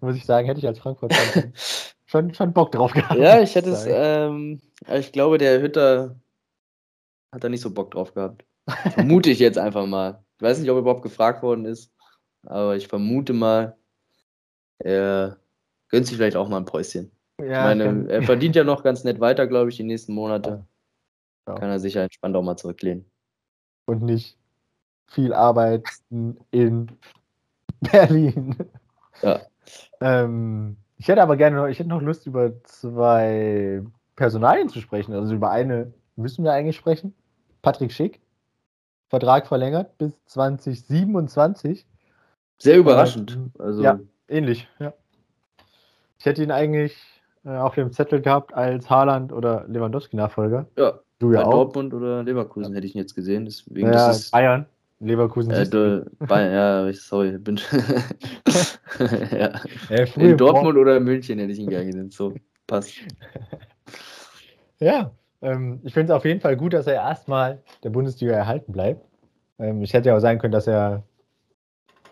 [SPEAKER 1] Muss ich sagen, hätte ich als Frankfurt schon, schon Bock drauf gehabt.
[SPEAKER 2] Ja, ich hätte es, ähm, ich glaube, der Hütter hat da nicht so Bock drauf gehabt. Vermute ich jetzt einfach mal. Ich weiß nicht, ob er überhaupt gefragt worden ist, aber ich vermute mal, er gönnt sich vielleicht auch mal ein Päuschen. Ja, ich meine, er verdient ja noch ganz nett weiter, glaube ich, die nächsten Monate. Ja. Kann er sicher entspannt auch mal zurücklehnen.
[SPEAKER 1] Und nicht viel arbeiten in Berlin. Ja. ähm, ich hätte aber gerne noch, ich hätte noch Lust, über zwei Personalien zu sprechen. Also über eine müssen wir eigentlich sprechen. Patrick Schick. Vertrag verlängert bis 2027.
[SPEAKER 2] Sehr überraschend.
[SPEAKER 1] Also ja, ähnlich, ja. Ich hätte ihn eigentlich äh, auf dem Zettel gehabt als Haaland oder Lewandowski-Nachfolger.
[SPEAKER 2] Ja, du ja auch. Dortmund oder Leverkusen ja. hätte ich ihn jetzt gesehen. Deswegen,
[SPEAKER 1] ja, ist, Bayern. Leverkusen.
[SPEAKER 2] Äh, du, Bayern, ja, sorry, bin. ja. ja in Dortmund oder München hätte ich ihn gerne gesehen. So, passt.
[SPEAKER 1] ja, ähm, ich finde es auf jeden Fall gut, dass er erstmal der Bundesliga erhalten bleibt. Ähm, ich hätte ja auch sein können, dass er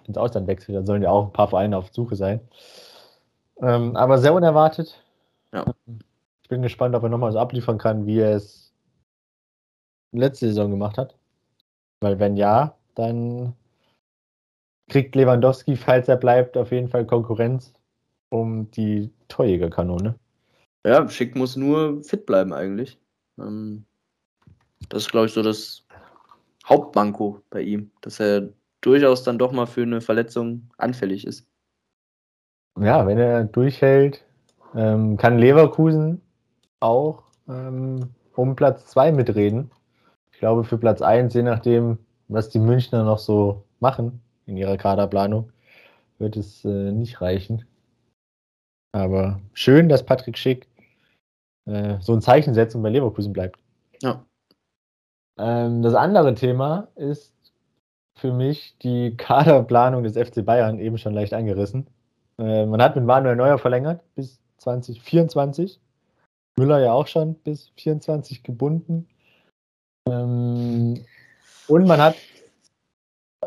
[SPEAKER 1] ins Ausland wechselt. Da sollen ja auch ein paar Vereine auf Suche sein. Ähm, aber sehr unerwartet. Ja. Ich bin gespannt, ob er nochmal so abliefern kann, wie er es letzte Saison gemacht hat. Weil wenn ja, dann kriegt Lewandowski, falls er bleibt, auf jeden Fall Konkurrenz um die Torjägerkanone.
[SPEAKER 2] Ja, Schick muss nur fit bleiben eigentlich. Ähm, das ist, glaube ich, so das Hauptmanko bei ihm, dass er durchaus dann doch mal für eine Verletzung anfällig ist.
[SPEAKER 1] Ja, wenn er durchhält, ähm, kann Leverkusen auch ähm, um Platz 2 mitreden. Ich glaube, für Platz 1, je nachdem, was die Münchner noch so machen in ihrer Kaderplanung, wird es äh, nicht reichen. Aber schön, dass Patrick Schick äh, so ein Zeichen setzt und bei Leverkusen bleibt. Ja. Ähm, das andere Thema ist für mich die Kaderplanung des FC Bayern eben schon leicht angerissen. Äh, man hat mit Manuel Neuer verlängert bis 2024. Müller ja auch schon bis 2024 gebunden. Ähm, und man hat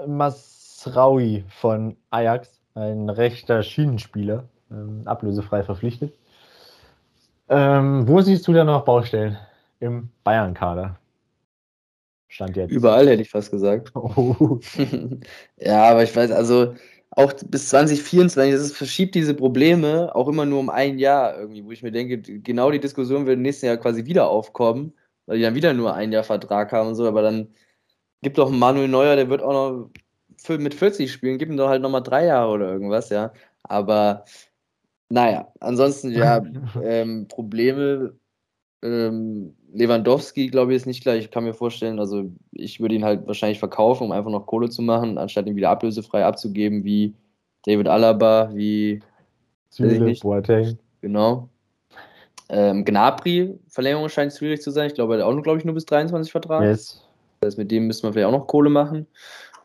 [SPEAKER 1] Masraui von Ajax, ein rechter Schienenspieler, ähm, ablösefrei verpflichtet. Ähm, wo siehst du da noch Baustellen im Bayern-Kader?
[SPEAKER 2] Stand jetzt. Überall hätte ich fast gesagt. Oh. ja, aber ich weiß, also auch bis 2024, das verschiebt diese Probleme auch immer nur um ein Jahr irgendwie, wo ich mir denke, genau die Diskussion wird im nächsten Jahr quasi wieder aufkommen, weil die dann wieder nur ein Jahr Vertrag haben und so, aber dann gibt doch Manuel Neuer, der wird auch noch mit 40 spielen, gib ihm doch halt nochmal drei Jahre oder irgendwas, ja. Aber naja, ansonsten ja, ähm, Probleme. Ähm, Lewandowski, glaube ich, ist nicht gleich. Ich kann mir vorstellen, also ich würde ihn halt wahrscheinlich verkaufen, um einfach noch Kohle zu machen, anstatt ihn wieder ablösefrei abzugeben, wie David Alaba, wie
[SPEAKER 1] Süle, Boateng.
[SPEAKER 2] Genau. Ähm, Gnabry, Verlängerung scheint schwierig zu sein. Ich glaube, er hat auch nur, glaube ich, nur bis 23 Vertrag.
[SPEAKER 1] Yes.
[SPEAKER 2] Das heißt, mit dem müssen wir vielleicht auch noch Kohle machen.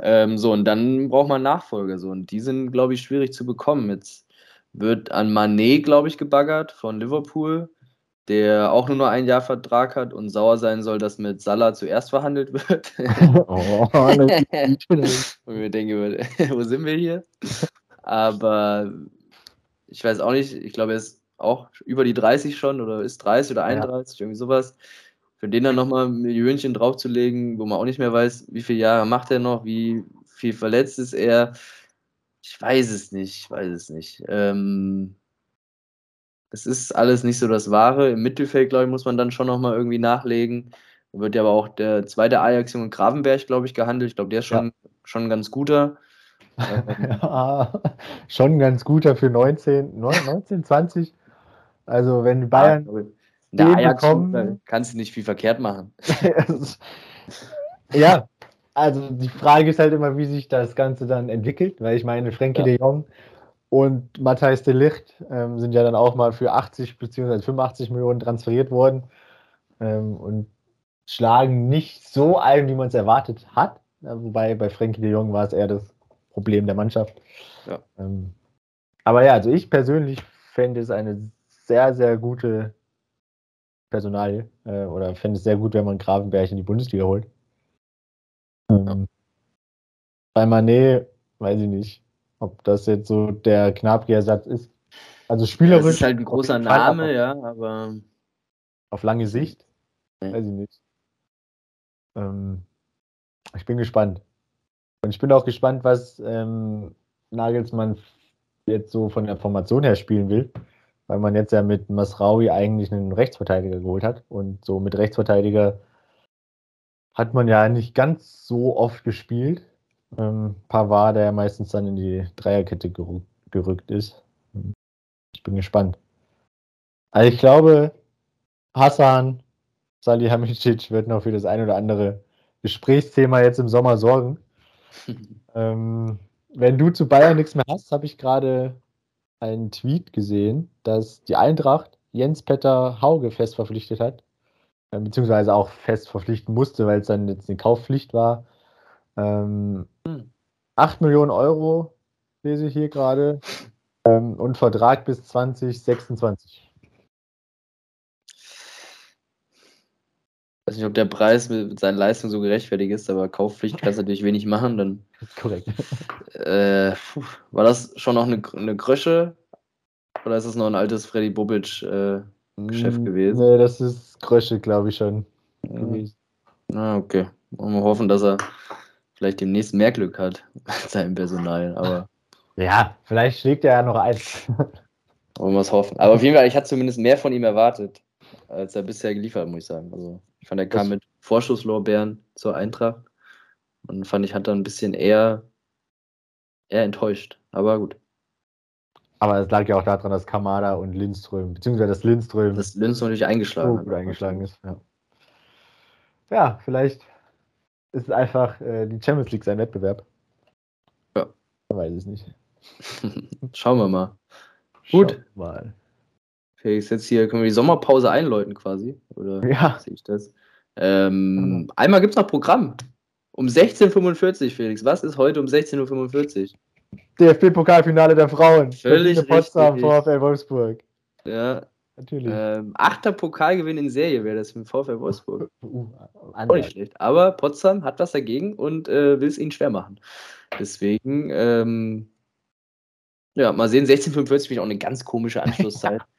[SPEAKER 2] Ähm, so, und dann braucht man Nachfolger. So, und die sind, glaube ich, schwierig zu bekommen. Jetzt wird an Manet, glaube ich, gebaggert von Liverpool, der auch nur noch ein Jahr Vertrag hat und sauer sein soll, dass mit Salah zuerst verhandelt wird. oh, und wir denken, wo sind wir hier? Aber ich weiß auch nicht, ich glaube, er ist auch über die 30 schon oder ist 30 oder 31, ja. irgendwie sowas. Für den dann nochmal ein Millionchen draufzulegen, wo man auch nicht mehr weiß, wie viele Jahre macht er noch, wie viel verletzt ist er. Ich weiß es nicht, ich weiß es nicht. Ähm, es ist alles nicht so das Wahre. Im Mittelfeld, glaube ich, muss man dann schon nochmal irgendwie nachlegen. Da wird ja aber auch der zweite Ajax Junge Gravenberg, glaube ich, gehandelt. Ich glaube, der ist schon, ja. schon ein ganz guter.
[SPEAKER 1] ja, schon ganz guter für 19, 19, 20. Also wenn Bayern
[SPEAKER 2] den Ajax bekommen, kannst du nicht viel verkehrt machen.
[SPEAKER 1] ja, also die Frage ist halt immer, wie sich das Ganze dann entwickelt, weil ich meine, Frenkie ja. de Jong und Matthijs de Licht ähm, sind ja dann auch mal für 80 bzw. 85 Millionen transferiert worden ähm, und schlagen nicht so ein, wie man es erwartet hat. Wobei bei Frenkie de Jong war es eher das Problem der Mannschaft. Ja. Ähm, aber ja, also ich persönlich fände es eine sehr, sehr gute Personal äh, oder fände es sehr gut, wenn man Gravenberg in die Bundesliga holt. Ähm. Bei Manet weiß ich nicht, ob das jetzt so der Knabri-Ersatz ist. Also spielerisch. Das
[SPEAKER 2] ist halt ein großer Name, Fall, ja, aber.
[SPEAKER 1] Auf lange Sicht? Nee. Weiß ich nicht. Ähm, ich bin gespannt. Und ich bin auch gespannt, was ähm, Nagelsmann jetzt so von der Formation her spielen will, weil man jetzt ja mit Masraui eigentlich einen Rechtsverteidiger geholt hat. Und so mit Rechtsverteidiger hat man ja nicht ganz so oft gespielt. Ähm, Pavard, der ja meistens dann in die Dreierkette gerü gerückt ist. Ich bin gespannt. Also ich glaube, Hassan Salihamidzic wird noch für das ein oder andere Gesprächsthema jetzt im Sommer sorgen. ähm, wenn du zu Bayern nichts mehr hast, habe ich gerade einen Tweet gesehen, dass die Eintracht Jens Petter Hauge fest verpflichtet hat, äh, beziehungsweise auch fest verpflichten musste, weil es dann jetzt eine Kaufpflicht war. Ähm, 8 Millionen Euro lese ich hier gerade ähm, und Vertrag bis 2026.
[SPEAKER 2] weiß nicht, ob der Preis mit seinen Leistungen so gerechtfertigt ist, aber Kaufpflicht kannst du natürlich wenig machen. Dann,
[SPEAKER 1] Korrekt.
[SPEAKER 2] Äh, war das schon noch eine, eine Grösche oder ist das noch ein altes Freddy Bobic äh, Geschäft mm, gewesen?
[SPEAKER 1] Nee, das ist Grösche, glaube ich schon.
[SPEAKER 2] Ja. Ah, okay. Und wir hoffen, dass er vielleicht demnächst mehr Glück hat mit seinem Personal. Aber
[SPEAKER 1] ja, vielleicht schlägt er ja noch eins.
[SPEAKER 2] Wollen wir es hoffen. Aber auf jeden Fall, ich hatte zumindest mehr von ihm erwartet, als er bisher geliefert hat, muss ich sagen. Also ich fand, er kam mit Vorschusslorbeeren zur Eintracht und fand ich, hat dann ein bisschen eher, eher enttäuscht. Aber gut.
[SPEAKER 1] Aber es lag ja auch daran, dass Kamada und Lindström, beziehungsweise dass Lindström.
[SPEAKER 2] Dass Lindström natürlich eingeschlagen,
[SPEAKER 1] gut eingeschlagen ist. Ja. ja, vielleicht ist es einfach äh, die Champions League sein Wettbewerb.
[SPEAKER 2] Ja.
[SPEAKER 1] Ich weiß es nicht.
[SPEAKER 2] Schauen wir mal.
[SPEAKER 1] Gut. Mal.
[SPEAKER 2] Felix, jetzt hier können wir die Sommerpause einläuten quasi. Oder
[SPEAKER 1] ja.
[SPEAKER 2] sehe ich das? Ähm, mhm. Einmal gibt es noch Programm. Um 16.45 Uhr, Felix. Was ist heute um 16.45 Uhr?
[SPEAKER 1] DFB-Pokalfinale der Frauen.
[SPEAKER 2] Völlig
[SPEAKER 1] Potsdam, VfL Wolfsburg.
[SPEAKER 2] Ja.
[SPEAKER 1] Natürlich.
[SPEAKER 2] Ähm, achter Pokalgewinn in Serie wäre das mit VfL Wolfsburg. Uh, Auch nicht schlecht. Aber Potsdam hat was dagegen und äh, will es ihnen schwer machen. Deswegen, ähm, ja, mal sehen, 16.45 bin auch eine ganz komische Anschlusszeit.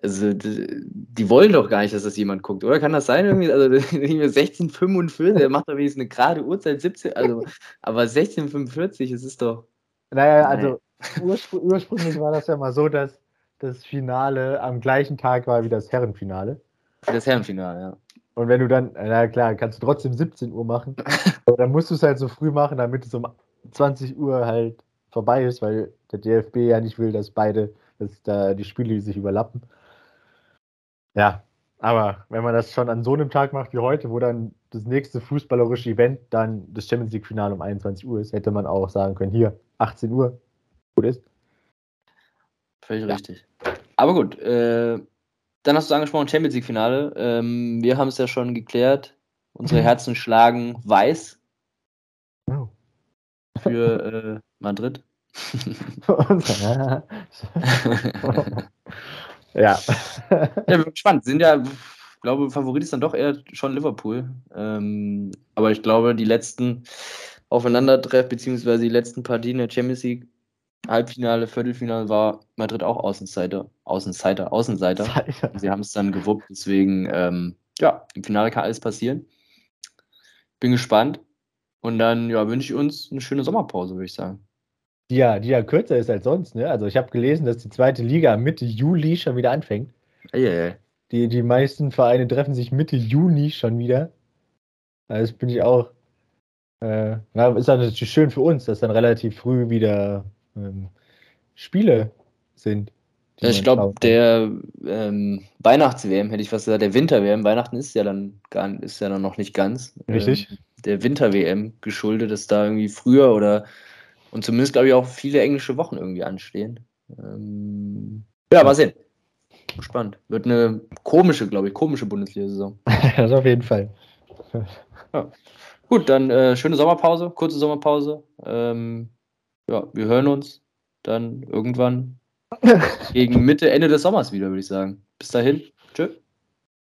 [SPEAKER 2] Also, die, wollen doch gar nicht, dass das jemand guckt, oder? Kann das sein? Irgendwie? Also, 1645, der macht doch wenigstens eine gerade Uhrzeit 17, also, aber 1645, es ist doch.
[SPEAKER 1] Naja, also, urspr ursprünglich war das ja mal so, dass das Finale am gleichen Tag war wie das Herrenfinale.
[SPEAKER 2] Das Herrenfinale, ja.
[SPEAKER 1] Und wenn du dann, na klar, kannst du trotzdem 17 Uhr machen, aber dann musst du es halt so früh machen, damit es um 20 Uhr halt vorbei ist, weil der DFB ja nicht will, dass beide, dass da die Spiele sich überlappen. Ja, aber wenn man das schon an so einem Tag macht wie heute, wo dann das nächste fußballerische Event dann das Champions League-Finale um 21 Uhr ist, hätte man auch sagen können, hier, 18 Uhr, gut ist.
[SPEAKER 2] Völlig ja. richtig. Aber gut, äh, dann hast du angesprochen, Champions League-Finale. Ähm, wir haben es ja schon geklärt. Unsere Herzen schlagen weiß oh. für äh, Madrid. ja. Ja, bin gespannt. Sind ja, ich glaube, Favorit ist dann doch eher schon Liverpool. Ähm, aber ich glaube, die letzten Aufeinandertreffen, beziehungsweise die letzten Partien der Champions League, Halbfinale, Viertelfinale war Madrid auch Außenseiter, Außenseiter, Außenseiter. Sie haben es dann gewuppt, deswegen, ähm, ja, im Finale kann alles passieren. Bin gespannt. Und dann, ja, wünsche ich uns eine schöne Sommerpause, würde ich sagen.
[SPEAKER 1] Die ja, die ja kürzer ist als sonst, ne? Also ich habe gelesen, dass die zweite Liga Mitte Juli schon wieder anfängt.
[SPEAKER 2] Yeah.
[SPEAKER 1] Die, die meisten Vereine treffen sich Mitte Juni schon wieder. Also das bin ich auch. Äh, na, ist dann natürlich schön für uns, dass dann relativ früh wieder ähm, Spiele sind.
[SPEAKER 2] Ich glaube, der ähm, Weihnachts-WM, hätte ich fast gesagt, der Winter-WM, Weihnachten ist ja dann gar, ist ja dann noch nicht ganz.
[SPEAKER 1] Richtig.
[SPEAKER 2] Ähm, der Winter-WM geschuldet, dass da irgendwie früher oder und zumindest, glaube ich, auch viele englische Wochen irgendwie anstehen. Ähm, ja, mal sehen. Spannend. Wird eine komische, glaube ich, komische Bundesliga-Saison.
[SPEAKER 1] das auf jeden Fall.
[SPEAKER 2] Ja. Gut, dann äh, schöne Sommerpause, kurze Sommerpause. Ähm, ja, wir hören uns dann irgendwann gegen Mitte, Ende des Sommers wieder, würde ich sagen. Bis dahin. Tschö.